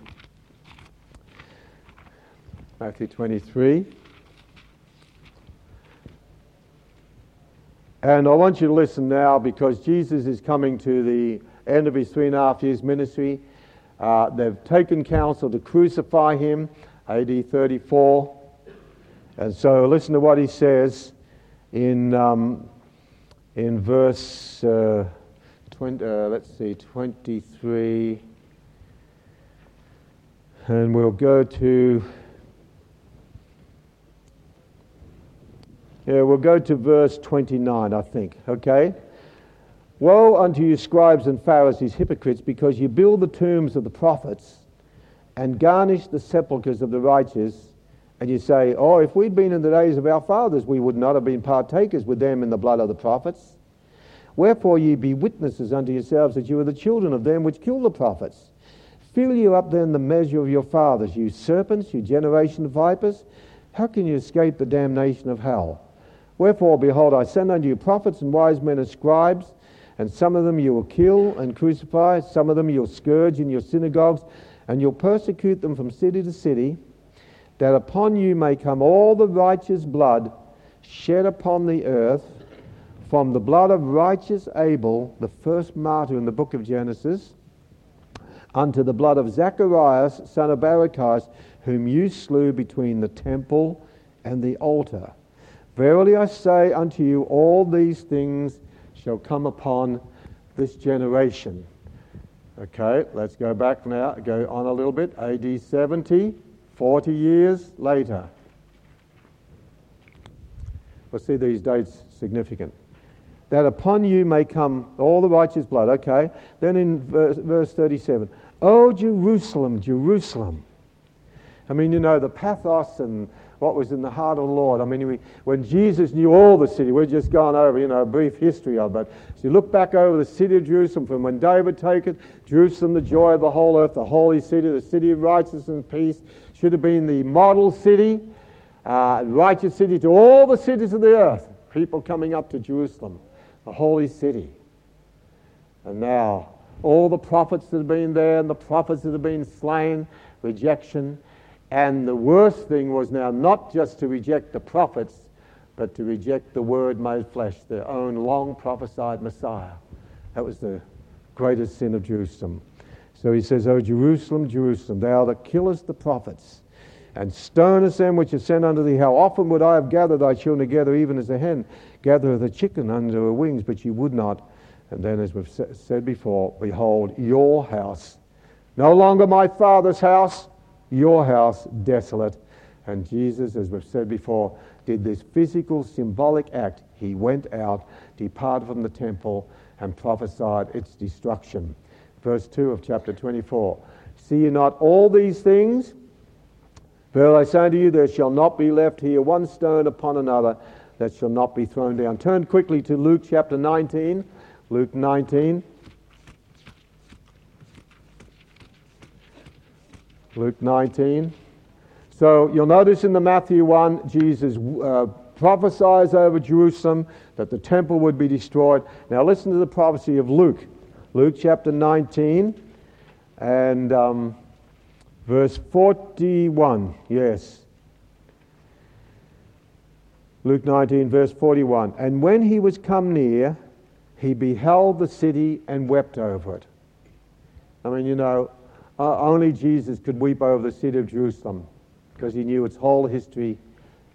Matthew 23. And I want you to listen now because Jesus is coming to the end of his three and a half years ministry. Uh, they've taken counsel to crucify him, AD 34. And so listen to what he says in, um, in verse, uh, 20, uh, let's see, 23. And we'll go to Yeah, we'll go to verse 29, I think. Okay? Woe unto you, scribes and Pharisees, hypocrites, because you build the tombs of the prophets and garnish the sepulchres of the righteous. And you say, Oh, if we'd been in the days of our fathers, we would not have been partakers with them in the blood of the prophets. Wherefore ye be witnesses unto yourselves that you are the children of them which killed the prophets. Fill you up then the measure of your fathers, you serpents, you generation of vipers. How can you escape the damnation of hell? Wherefore, behold, I send unto you prophets and wise men and scribes, and some of them you will kill and crucify, some of them you'll scourge in your synagogues, and you'll persecute them from city to city, that upon you may come all the righteous blood shed upon the earth, from the blood of righteous Abel, the first martyr in the book of Genesis, unto the blood of Zacharias, son of Barachias, whom you slew between the temple and the altar. Verily I say unto you, all these things shall come upon this generation. Okay, let's go back now, go on a little bit. AD 70, 40 years later. We'll see these dates significant. That upon you may come all the righteous blood. Okay, then in verse, verse 37, O Jerusalem, Jerusalem. I mean, you know, the pathos and what was in the heart of the Lord. I mean, we, when Jesus knew all the city, we've just gone over, you know, a brief history of it. So you look back over the city of Jerusalem from when David took it, Jerusalem, the joy of the whole earth, the holy city, the city of righteousness and peace, should have been the model city, uh, righteous city to all the cities of the earth. People coming up to Jerusalem, the holy city. And now, all the prophets that have been there and the prophets that have been slain, rejection, and the worst thing was now not just to reject the prophets, but to reject the Word made flesh, their own long prophesied Messiah. That was the greatest sin of Jerusalem. So he says, O Jerusalem, Jerusalem, thou that killest the prophets and stonest them which are sent unto thee, how often would I have gathered thy children together, even as a hen gathereth a chicken under her wings, but ye would not. And then, as we've said before, behold, your house, no longer my father's house, your house desolate. And Jesus, as we've said before, did this physical, symbolic act. He went out, departed from the temple, and prophesied its destruction. Verse 2 of chapter 24. See you not all these things? Verily I say unto you, there shall not be left here one stone upon another that shall not be thrown down. Turn quickly to Luke chapter 19. Luke 19. Luke 19. So you'll notice in the Matthew 1, Jesus uh, prophesies over Jerusalem that the temple would be destroyed. Now listen to the prophecy of Luke. Luke chapter 19 and um, verse 41. Yes. Luke 19, verse 41. And when he was come near, he beheld the city and wept over it. I mean, you know, uh, only Jesus could weep over the city of Jerusalem because he knew its whole history,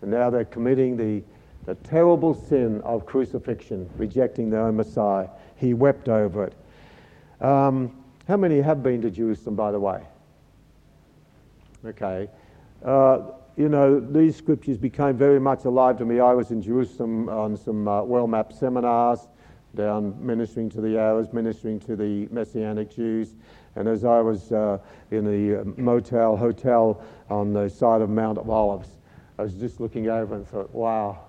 and now they're committing the, the terrible sin of crucifixion, rejecting their own Messiah. He wept over it. Um, how many have been to Jerusalem, by the way? Okay. Uh, you know, these scriptures became very much alive to me. I was in Jerusalem on some uh, well mapped seminars, down ministering to the Arabs, ministering to the Messianic Jews. And as I was uh, in the uh, motel, hotel on the side of Mount of Olives, I was just looking over and thought, wow,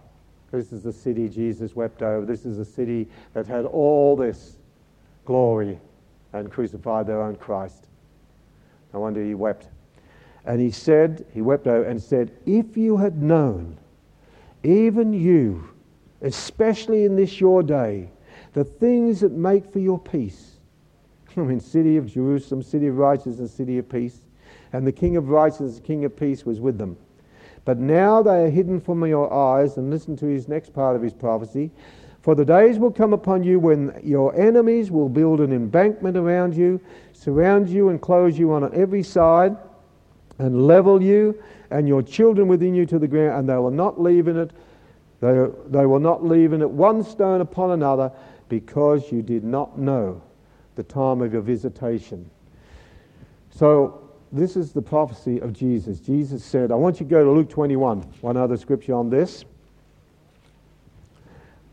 this is the city Jesus wept over. This is a city that had all this glory and crucified their own Christ. No wonder he wept. And he said, he wept over and said, If you had known, even you, especially in this your day, the things that make for your peace, I mean, city of Jerusalem, city of righteousness, city of peace. And the King of righteousness, King of peace, was with them. But now they are hidden from your eyes. And listen to his next part of his prophecy. For the days will come upon you when your enemies will build an embankment around you, surround you, and close you on every side, and level you and your children within you to the ground, and they will not leave in it. They, they will not leave in it one stone upon another, because you did not know the time of your visitation. So, this is the prophecy of Jesus. Jesus said, I want you to go to Luke 21, one other scripture on this.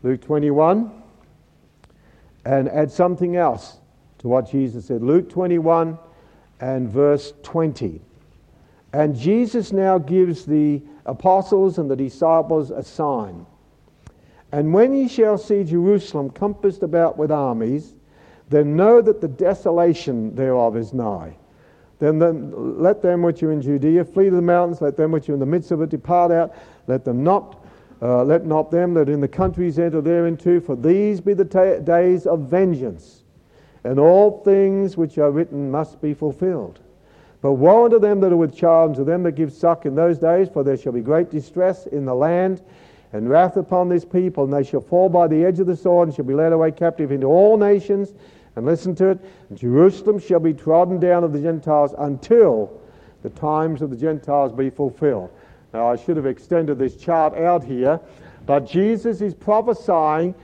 Luke 21, and add something else to what Jesus said. Luke 21 and verse 20. And Jesus now gives the apostles and the disciples a sign. And when ye shall see Jerusalem compassed about with armies, then know that the desolation thereof is nigh. Then, let them which are in Judea flee to the mountains, let them which are in the midst of it depart out, let them not, uh, let not them that in the countries enter thereinto, for these be the ta- days of vengeance, and all things which are written must be fulfilled. But woe unto them that are with child, and to them that give suck in those days, for there shall be great distress in the land, and wrath upon this people, and they shall fall by the edge of the sword, and shall be led away captive into all nations, and listen to it Jerusalem shall be trodden down of the Gentiles until the times of the Gentiles be fulfilled. Now, I should have extended this chart out here, but Jesus is prophesying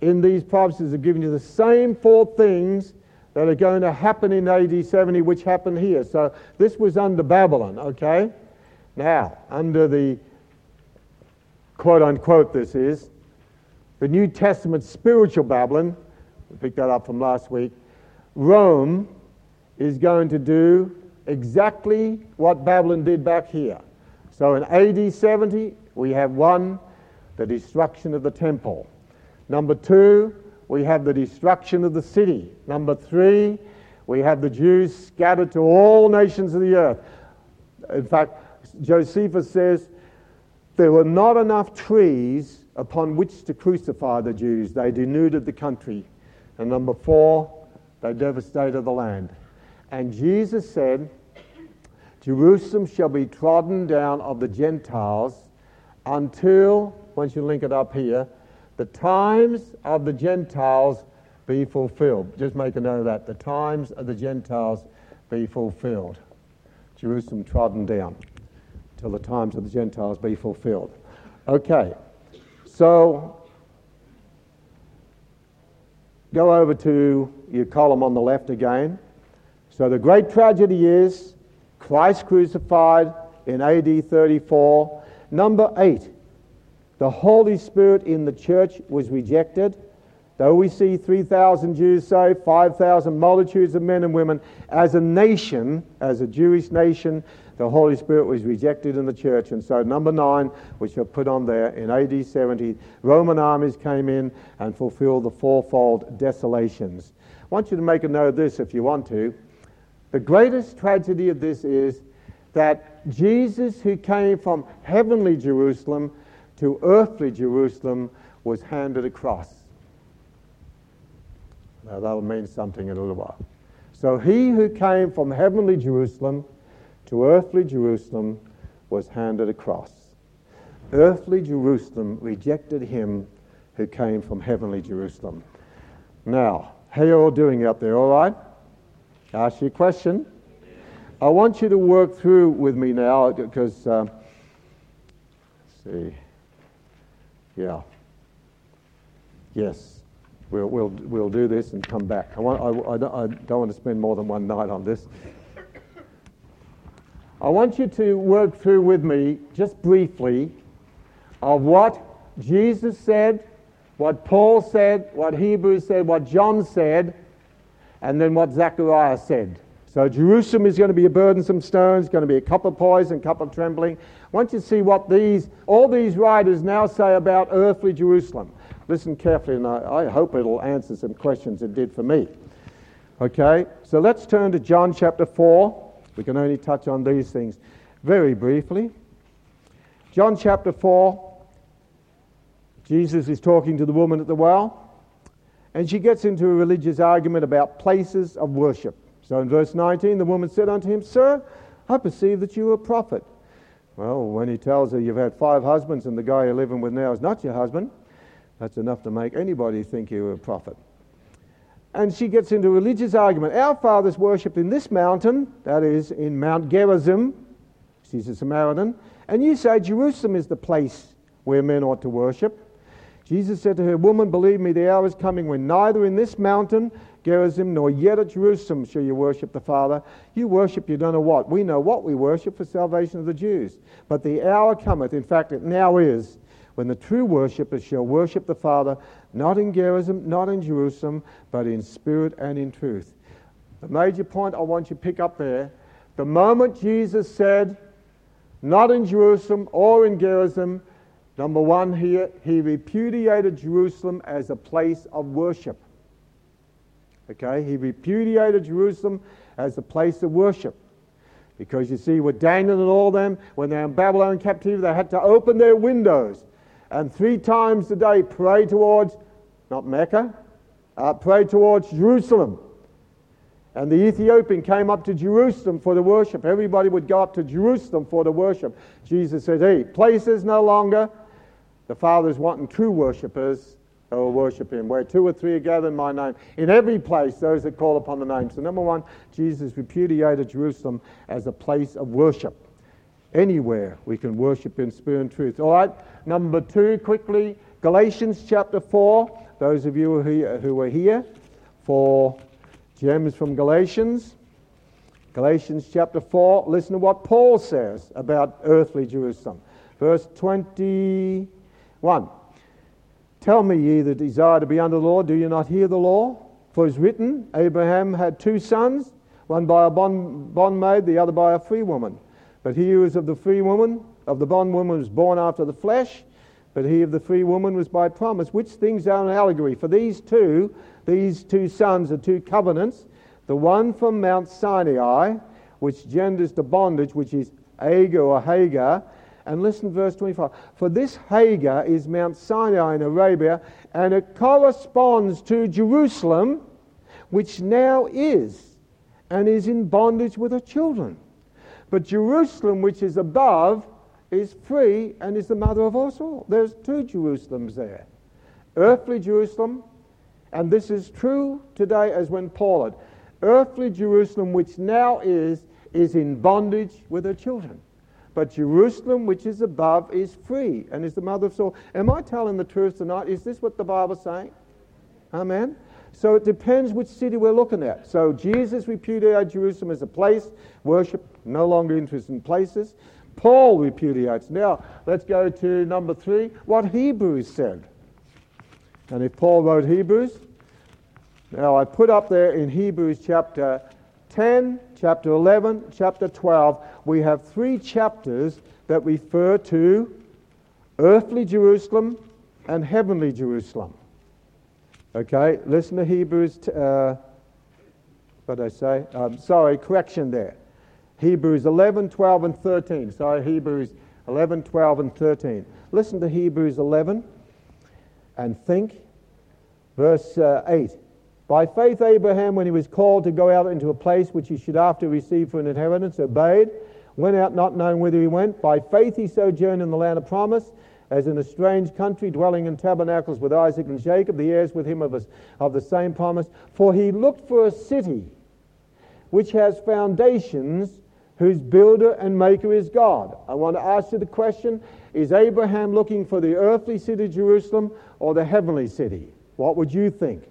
in these prophecies of giving you the same four things that are going to happen in AD 70, which happened here. So this was under Babylon, okay? Now, under the quote unquote, this is the New Testament spiritual Babylon, picked that up from last week. Rome is going to do exactly what Babylon did back here. So in AD 70, we have one, the destruction of the temple. Number two, we have the destruction of the city. Number three, we have the Jews scattered to all nations of the earth. In fact, Josephus says there were not enough trees upon which to crucify the Jews. They denuded the country. And number four, they devastated the land. And Jesus said, Jerusalem shall be trodden down of the Gentiles until, once you link it up here, the times of the Gentiles be fulfilled. Just make a note of that. The times of the Gentiles be fulfilled. Jerusalem trodden down till the times of the Gentiles be fulfilled. Okay, so Go over to your column on the left again. So the great tragedy is Christ crucified, in AD 34. Number eight, the Holy Spirit in the church was rejected. Though we see 3,000 Jews saved, 5,000 multitudes of men and women, as a nation, as a Jewish nation, the Holy Spirit was rejected in the church. And so, number nine, which are put on there in AD 70, Roman armies came in and fulfilled the fourfold desolations. I want you to make a note of this if you want to. The greatest tragedy of this is that Jesus, who came from heavenly Jerusalem to earthly Jerusalem, was handed a cross. Now that'll mean something in a little while. So he who came from heavenly Jerusalem to earthly Jerusalem was handed a cross. Earthly Jerusalem rejected him who came from heavenly Jerusalem. Now, how are you all doing out there? All right? Ask you a question. I want you to work through with me now because, uh, see, yeah, yes. We'll, we'll, we'll do this and come back. I, want, I, I, don't, I don't want to spend more than one night on this. I want you to work through with me, just briefly, of what Jesus said, what Paul said, what Hebrews said, what John said, and then what Zechariah said. So Jerusalem is going to be a burdensome stone, it's going to be a cup of poison, cup of trembling. I want you to see what these, all these writers now say about earthly Jerusalem. Listen carefully, and I, I hope it'll answer some questions it did for me. Okay, so let's turn to John chapter 4. We can only touch on these things very briefly. John chapter 4, Jesus is talking to the woman at the well, and she gets into a religious argument about places of worship. So in verse 19, the woman said unto him, Sir, I perceive that you are a prophet. Well, when he tells her you've had five husbands and the guy you're living with now is not your husband, that's enough to make anybody think you're a prophet. And she gets into religious argument. Our fathers worshipped in this mountain, that is, in Mount Gerizim. She's a Samaritan. And you say Jerusalem is the place where men ought to worship. Jesus said to her, Woman, believe me, the hour is coming when neither in this mountain, Gerizim, nor yet at Jerusalem shall you worship the Father. You worship you don't know what. We know what we worship for salvation of the Jews. But the hour cometh, in fact, it now is, when the true worshippers shall worship the Father, not in Gerizim, not in Jerusalem, but in spirit and in truth. The major point I want you to pick up there the moment Jesus said, not in Jerusalem or in Gerizim, number one here, he repudiated Jerusalem as a place of worship. Okay, he repudiated Jerusalem as a place of worship. Because you see, with Daniel and all them, when they're in Babylon captivity, they had to open their windows and three times a day pray towards, not Mecca, uh, pray towards Jerusalem. And the Ethiopian came up to Jerusalem for the worship. Everybody would go up to Jerusalem for the worship. Jesus said, Hey, places no longer. The Father's wanting true worshippers who will worship Him. Where two or three are gathered in my name. In every place, those that call upon the name. So, number one, Jesus repudiated Jerusalem as a place of worship. Anywhere we can worship in spirit and truth. All right, number two, quickly, Galatians chapter 4. Those of you who are here for gems from Galatians. Galatians chapter 4, listen to what Paul says about earthly Jerusalem. Verse 21. Tell me, ye that desire to be under the law, do you not hear the law? For it is written, Abraham had two sons, one by a bond, bondmaid, the other by a free woman. But he who is of the free woman, of the bondwoman, was born after the flesh, but he of the free woman was by promise. Which things are an allegory? For these two, these two sons are two covenants. The one from Mount Sinai, which genders to bondage, which is Agar or Hagar. And listen verse 25. For this Hagar is Mount Sinai in Arabia, and it corresponds to Jerusalem, which now is, and is in bondage with her children. But Jerusalem, which is above, is free and is the mother of us all. There's two Jerusalems there earthly Jerusalem, and this is true today as when Paul had. Earthly Jerusalem, which now is, is in bondage with her children. But Jerusalem, which is above, is free and is the mother of us all. Am I telling the truth tonight? Is this what the Bible's saying? Amen. So it depends which city we're looking at. So Jesus repudiated Jerusalem as a place, worship, no longer interested in places. Paul repudiates. Now, let's go to number three, what Hebrews said. And if Paul wrote Hebrews, now I put up there in Hebrews chapter 10, chapter 11, chapter 12, we have three chapters that refer to earthly Jerusalem and heavenly Jerusalem. Okay, listen to Hebrews, uh, what did I say? Um, sorry, correction there. Hebrews 11, 12, and 13. Sorry, Hebrews 11, 12, and 13. Listen to Hebrews 11 and think. Verse uh, 8. By faith, Abraham, when he was called to go out into a place which he should after receive for an inheritance, obeyed, went out not knowing whither he went. By faith, he sojourned in the land of promise, as in a strange country, dwelling in tabernacles with Isaac and Jacob, the heirs with him of, of the same promise. For he looked for a city which has foundations, whose builder and maker is God. I want to ask you the question Is Abraham looking for the earthly city, Jerusalem, or the heavenly city? What would you think?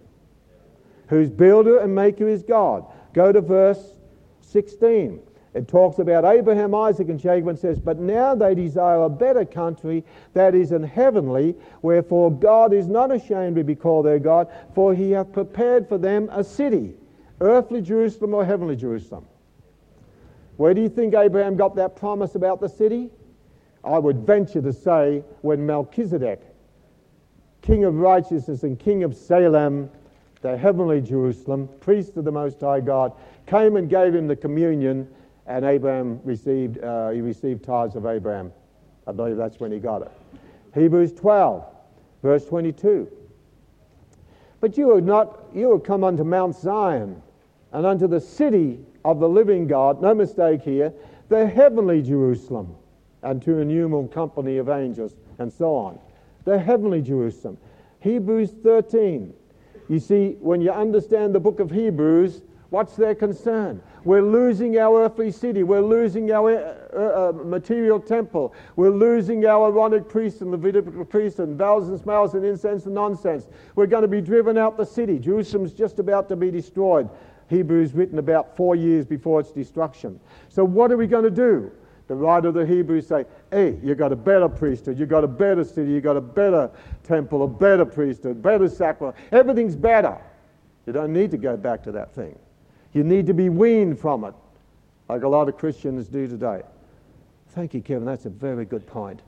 whose builder and maker is God. Go to verse 16. It talks about Abraham, Isaac, and Jacob and says, But now they desire a better country that is an heavenly, wherefore God is not ashamed to be called their God, for he hath prepared for them a city, earthly Jerusalem or heavenly Jerusalem. Where do you think Abraham got that promise about the city? I would venture to say when Melchizedek, king of righteousness and king of Salem, the heavenly Jerusalem, priest of the Most High God, came and gave him the communion, and Abraham received, uh, he received tithes of Abraham. I believe that's when he got it. Hebrews 12, verse 22. But you are not, you have come unto Mount Zion, and unto the city of the living God, no mistake here, the heavenly Jerusalem, and to an innumerable company of angels, and so on. The heavenly Jerusalem. Hebrews 13, you see, when you understand the book of Hebrews, what's their concern? We're losing our earthly city. We're losing our uh, uh, material temple. We're losing our Aaronic priest and Levitical priest and bells and smells and incense and nonsense. We're going to be driven out the city. Jerusalem's just about to be destroyed. Hebrews written about four years before its destruction. So what are we going to do? The writer of the Hebrews say, hey, you got a better priesthood, you got a better city, you got a better temple, a better priesthood, better sacrifice. Everything's better. You don't need to go back to that thing. You need to be weaned from it, like a lot of Christians do today. Thank you, Kevin. That's a very good point.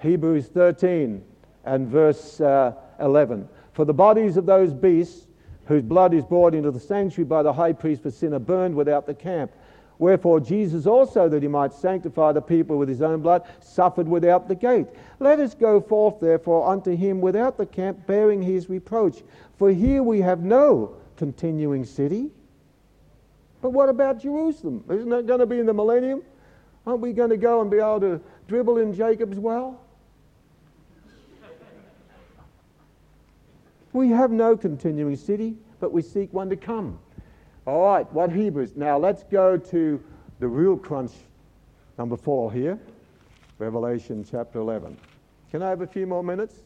Hebrews 13 and verse uh, 11. For the bodies of those beasts whose blood is brought into the sanctuary by the high priest for sin are burned without the camp. Wherefore Jesus also, that he might sanctify the people with his own blood, suffered without the gate. Let us go forth, therefore, unto him without the camp, bearing his reproach. For here we have no continuing city. But what about Jerusalem? Isn't that going to be in the millennium? Aren't we going to go and be able to dribble in Jacob's well? We have no continuing city, but we seek one to come. All right, what Hebrews? Now let's go to the real crunch, number four here, Revelation chapter 11. Can I have a few more minutes?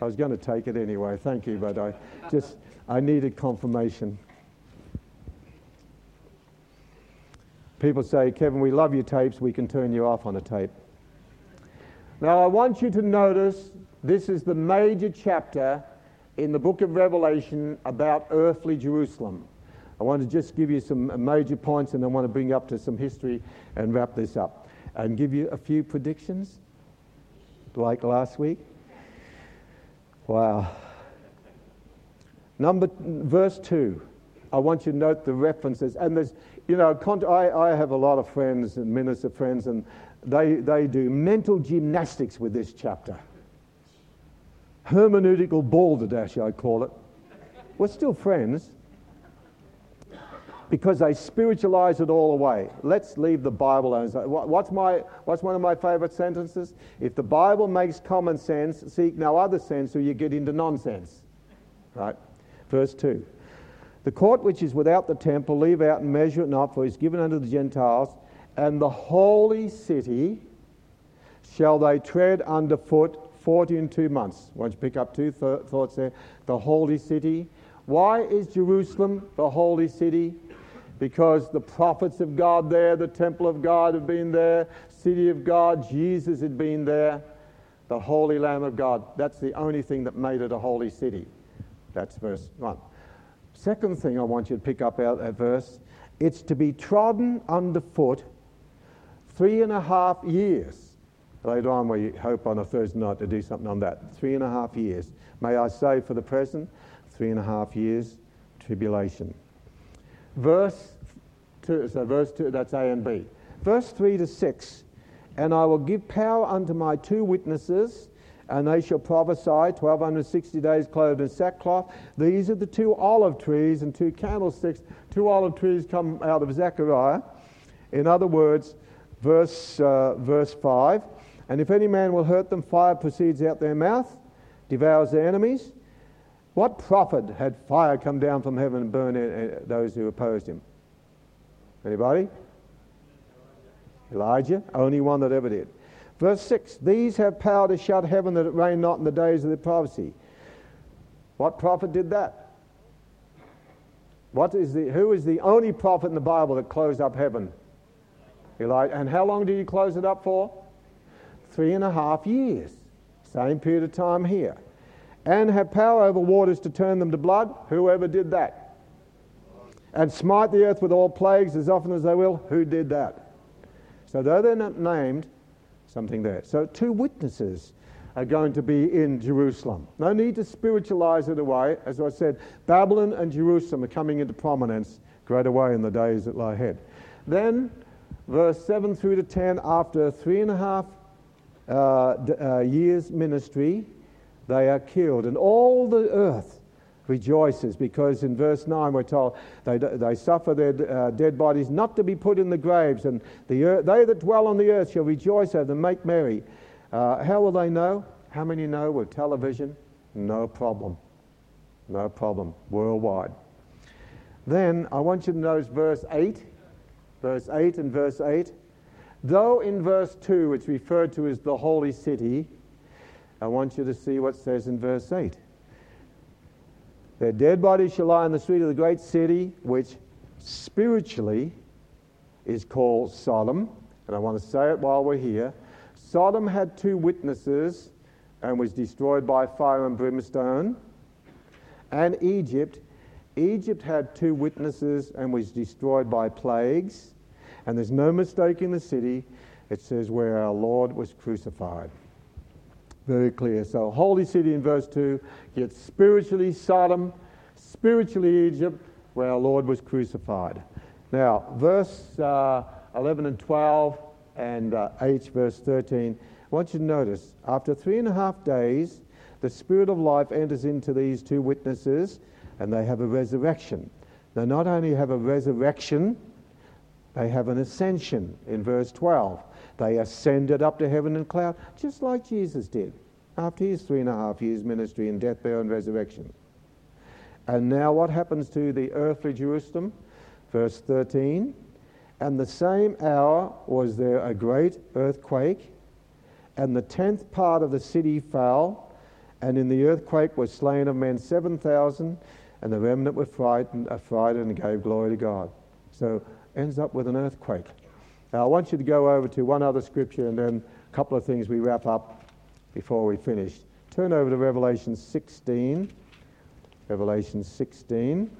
I was going to take it anyway, thank you, but I just, I needed confirmation. People say, Kevin, we love your tapes, we can turn you off on a tape. Now, I want you to notice this is the major chapter in the book of Revelation about earthly Jerusalem. I want to just give you some major points and I want to bring up to some history and wrap this up and give you a few predictions like last week. Wow. Number verse 2. I want you to note the references. And there's, you know, I, I have a lot of friends and minister friends, and they, they do mental gymnastics with this chapter. Hermeneutical balderdash, I call it. We're still friends, because they spiritualize it all away. Let's leave the Bible alone. What's, my, what's one of my favorite sentences? If the Bible makes common sense, seek no other sense or you get into nonsense. Right? Verse 2. The court which is without the temple, leave out and measure it not, for it is given unto the Gentiles, and the holy city shall they tread underfoot forty and two months. Why don't you pick up two th- thoughts there? The holy city. Why is Jerusalem the holy city? because the prophets of God there, the temple of God have been there city of God. Jesus had been there. The Holy Lamb of God. That's the only thing that made it a holy city. That's verse 1. Second thing I want you to pick up out that verse it's to be trodden underfoot three and a half years. Later on, we hope on a Thursday night to do something on that. Three and a half years. May I say for the present, three and a half years tribulation. Verse 2, so verse 2, that's A and B. Verse 3 to 6 And I will give power unto my two witnesses, and they shall prophesy 1260 days clothed in sackcloth. These are the two olive trees and two candlesticks. Two olive trees come out of Zechariah. In other words, verse, uh, verse 5 And if any man will hurt them, fire proceeds out their mouth, devours their enemies. What prophet had fire come down from heaven and burn uh, those who opposed him? Anybody? Elijah, only one that ever did. Verse 6 These have power to shut heaven that it rain not in the days of their prophecy. What prophet did that? What is the, who is the only prophet in the Bible that closed up heaven? Elijah. And how long did he close it up for? Three and a half years. Same period of time here. And have power over waters to turn them to blood. Whoever did that? And smite the earth with all plagues as often as they will. Who did that? So though they're not named, something there. So two witnesses are going to be in Jerusalem. No need to spiritualize it away. As I said, Babylon and Jerusalem are coming into prominence great away in the days that lie ahead. Then, verse 7 through to 10, after three and a half uh, d- uh, years' ministry, they are killed. And all the earth rejoices because in verse 9 we're told they, they suffer their uh, dead bodies not to be put in the graves, and the earth, they that dwell on the earth shall rejoice over them, make merry. Uh, how will they know? How many know with television? No problem. No problem. Worldwide. Then I want you to notice verse 8. Verse 8 and verse 8. Though in verse 2 it's referred to as the holy city, I want you to see what says in verse 8. Their dead bodies shall lie in the street of the great city, which spiritually is called Sodom. And I want to say it while we're here. Sodom had two witnesses and was destroyed by fire and brimstone. And Egypt, Egypt had two witnesses and was destroyed by plagues. And there's no mistake in the city. It says where our Lord was crucified. Very clear. So, holy city in verse 2, yet spiritually Sodom, spiritually Egypt, where our Lord was crucified. Now, verse uh, 11 and 12 and uh, H, verse 13, I want you to notice after three and a half days, the Spirit of life enters into these two witnesses and they have a resurrection. They not only have a resurrection, they have an ascension in verse 12. They ascended up to heaven in cloud, just like Jesus did after his three and a half years ministry in death, burial, and resurrection. And now what happens to the earthly Jerusalem? Verse 13. And the same hour was there a great earthquake, and the tenth part of the city fell, and in the earthquake was slain of men seven thousand, and the remnant were frightened, affrighted, and gave glory to God. So ends up with an earthquake. Now, I want you to go over to one other scripture and then a couple of things we wrap up before we finish. Turn over to Revelation 16. Revelation 16.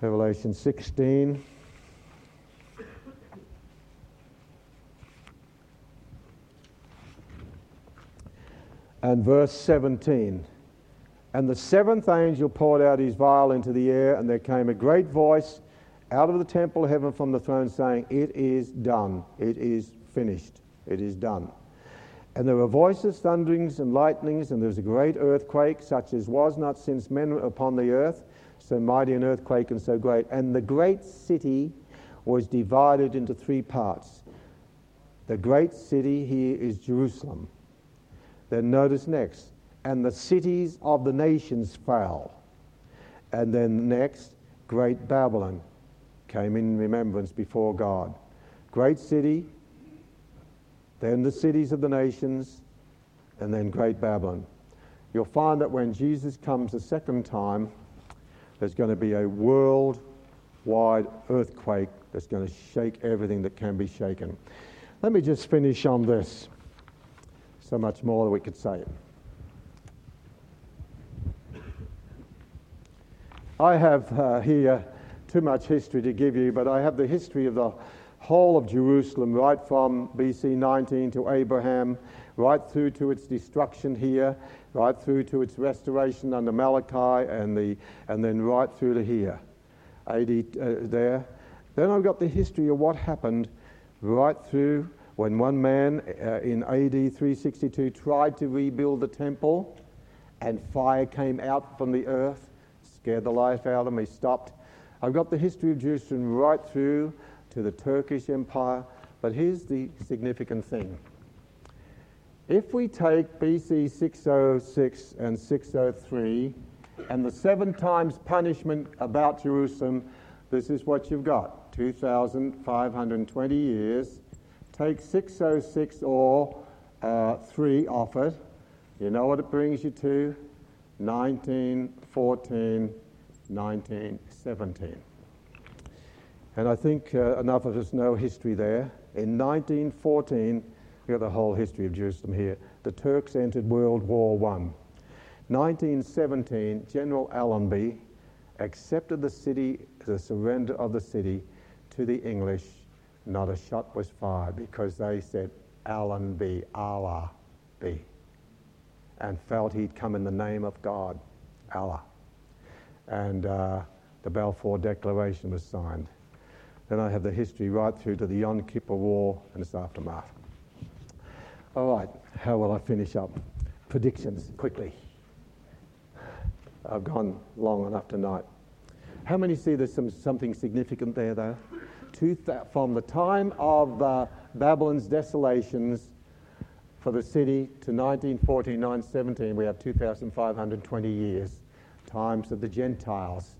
Revelation 16. And verse 17. And the seventh angel poured out his vial into the air, and there came a great voice out of the temple of heaven from the throne, saying, It is done. It is finished. It is done. And there were voices, thunderings, and lightnings, and there was a great earthquake, such as was not since men were upon the earth, so mighty an earthquake and so great. And the great city was divided into three parts. The great city here is Jerusalem. Then notice next, and the cities of the nations fell. And then next, great Babylon came in remembrance before God. Great city, then the cities of the nations, and then great Babylon. You'll find that when Jesus comes a second time, there's going to be a world wide earthquake that's going to shake everything that can be shaken. Let me just finish on this. So much more that we could say. I have uh, here too much history to give you, but I have the history of the whole of Jerusalem, right from BC 19 to Abraham, right through to its destruction here, right through to its restoration under Malachi, and, the, and then right through to here, AD uh, there. Then I've got the history of what happened right through when one man uh, in AD 362 tried to rebuild the temple and fire came out from the earth scared the life out of him. He stopped. I've got the history of Jerusalem right through to the Turkish Empire, but here's the significant thing. If we take BC 606 and 603 and the seven times punishment about Jerusalem, this is what you've got 2,520 years. Take 606 or uh, 3 off it. You know what it brings you to? 1914, 1917. And I think uh, enough of us know history there. In 1914, we've got the whole history of Jerusalem here. The Turks entered World War I. 1917, General Allenby accepted the city, the surrender of the city to the English. Not a shot was fired because they said Allenby, Allah be and felt he'd come in the name of God, Allah. And uh, the Balfour Declaration was signed. Then I have the history right through to the Yom Kippur War and its aftermath. All right, how will I finish up? Predictions, quickly. I've gone long enough tonight. How many see there's some, something significant there, though? Th- from the time of uh, Babylon's desolations for the city to 1914, 1917, we have 2,520 years. Times of the Gentiles,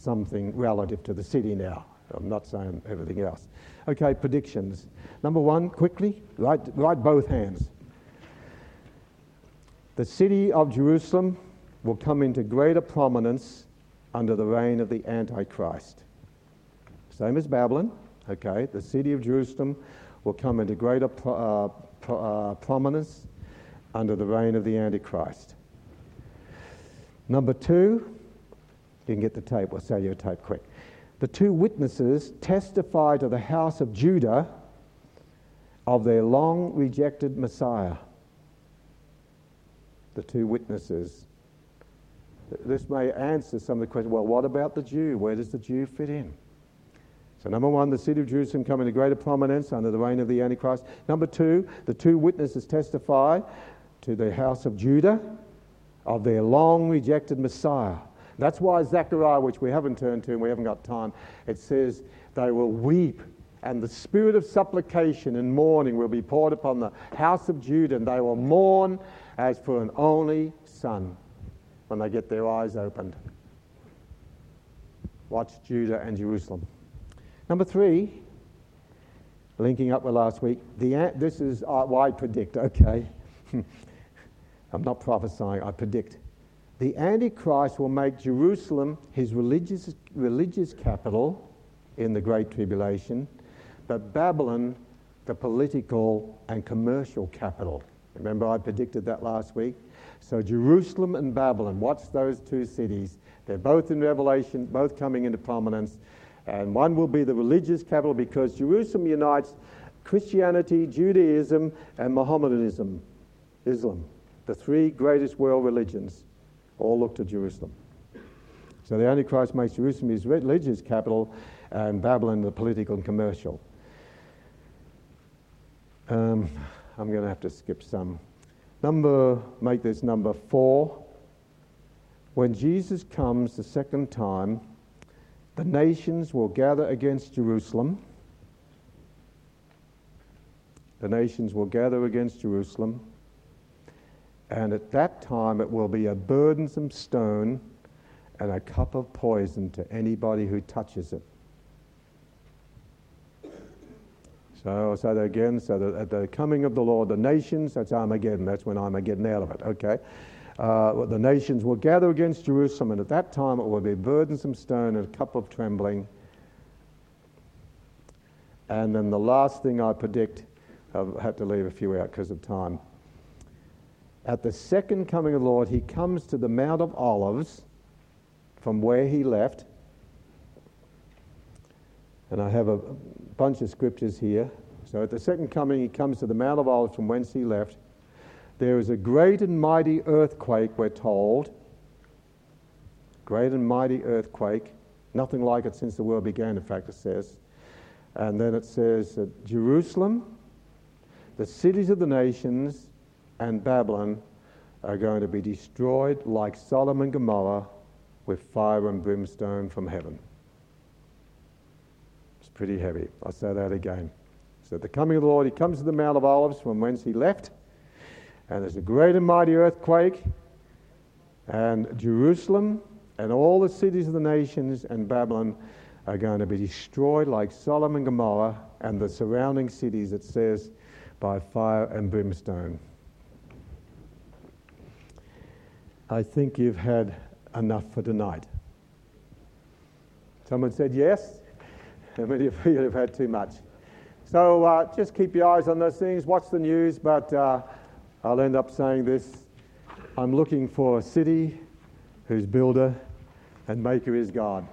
something relative to the city now. I'm not saying everything else. Okay, predictions. Number one, quickly, write, write both hands. The city of Jerusalem will come into greater prominence under the reign of the Antichrist. Same as Babylon, okay? The city of Jerusalem will come into greater pro- uh, pro- uh, prominence under the reign of the Antichrist. Number two, you can get the tape, we'll sell you a tape quick. The two witnesses testify to the house of Judah of their long rejected Messiah. The two witnesses. This may answer some of the questions. Well, what about the Jew? Where does the Jew fit in? So, number one, the city of Jerusalem coming to greater prominence under the reign of the Antichrist. Number two, the two witnesses testify to the house of Judah of their long rejected Messiah. That's why Zechariah, which we haven't turned to and we haven't got time, it says they will weep and the spirit of supplication and mourning will be poured upon the house of Judah and they will mourn as for an only son when they get their eyes opened. Watch Judah and Jerusalem. Number three, linking up with last week, the, this is uh, why I predict, okay? I'm not prophesying, I predict. The Antichrist will make Jerusalem his religious, religious capital in the Great Tribulation, but Babylon the political and commercial capital. Remember, I predicted that last week? So, Jerusalem and Babylon, watch those two cities. They're both in Revelation, both coming into prominence. And one will be the religious capital because Jerusalem unites Christianity, Judaism, and Mohammedanism, Islam. The three greatest world religions all look to Jerusalem. So the Antichrist makes Jerusalem his religious capital and Babylon the political and commercial. Um, I'm going to have to skip some. Number, make this number four. When Jesus comes the second time, the nations will gather against Jerusalem. The nations will gather against Jerusalem. And at that time, it will be a burdensome stone and a cup of poison to anybody who touches it. So I'll say that again. So that at the coming of the Lord, the nations, that's Armageddon. That's when Armageddon out of it, okay? uh, the nations will gather against Jerusalem, and at that time it will be a burdensome stone and a cup of trembling And then the last thing I predict, I've had to leave a few out because of time. At the second coming of the Lord, he comes to the Mount of Olives from where he left. And I have a bunch of scriptures here. So at the second coming, he comes to the Mount of Olives from whence he left. There is a great and mighty earthquake, we're told. Great and mighty earthquake. Nothing like it since the world began, in fact, it says. And then it says that Jerusalem, the cities of the nations, and Babylon are going to be destroyed like Sodom and Gomorrah with fire and brimstone from heaven. It's pretty heavy. I'll say that again. So, the coming of the Lord, he comes to the Mount of Olives from whence he left, and there's a great and mighty earthquake, and Jerusalem and all the cities of the nations and Babylon are going to be destroyed like Sodom and Gomorrah and the surrounding cities, it says, by fire and brimstone. I think you've had enough for tonight. Someone said yes. How many of you have had too much? So uh, just keep your eyes on those things, watch the news, but uh, I'll end up saying this. I'm looking for a city whose builder and maker is God.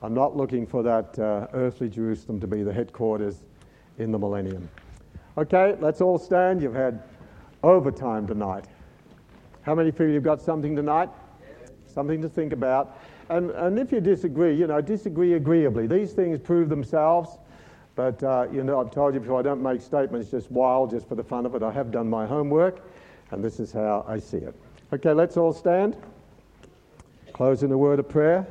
I'm not looking for that uh, earthly Jerusalem to be the headquarters in the millennium. Okay, let's all stand. You've had overtime tonight. How many people have got something tonight? Something to think about. And, and if you disagree, you know, disagree agreeably. These things prove themselves. But, uh, you know, I've told you before, I don't make statements just wild, just for the fun of it. I have done my homework, and this is how I see it. Okay, let's all stand. Close in a word of prayer.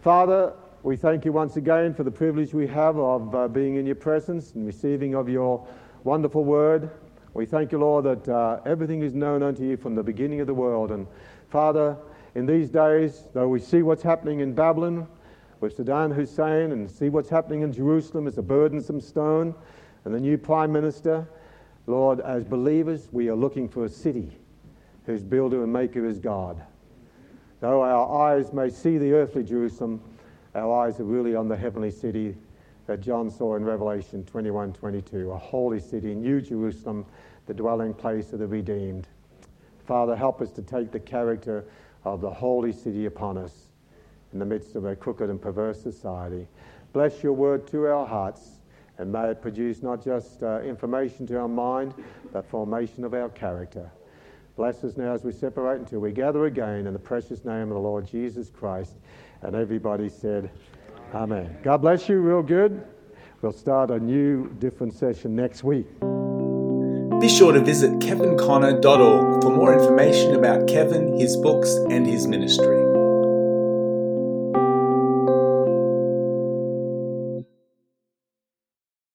Father, we thank you once again for the privilege we have of uh, being in your presence and receiving of your wonderful word. We thank you, Lord, that uh, everything is known unto you from the beginning of the world. And Father, in these days, though we see what's happening in Babylon with Saddam Hussein and see what's happening in Jerusalem as a burdensome stone and the new prime minister, Lord, as believers, we are looking for a city whose builder and maker is God. Though our eyes may see the earthly Jerusalem, our eyes are really on the heavenly city that John saw in Revelation 21 22, a holy city, New Jerusalem, the dwelling place of the redeemed. Father, help us to take the character of the holy city upon us in the midst of a crooked and perverse society. Bless your word to our hearts, and may it produce not just uh, information to our mind, but formation of our character. Bless us now as we separate until we gather again in the precious name of the Lord Jesus Christ. And everybody said, Amen. God bless you, real good. We'll start a new, different session next week. Be sure to visit kevinconner.org for more information about Kevin, his books, and his ministry.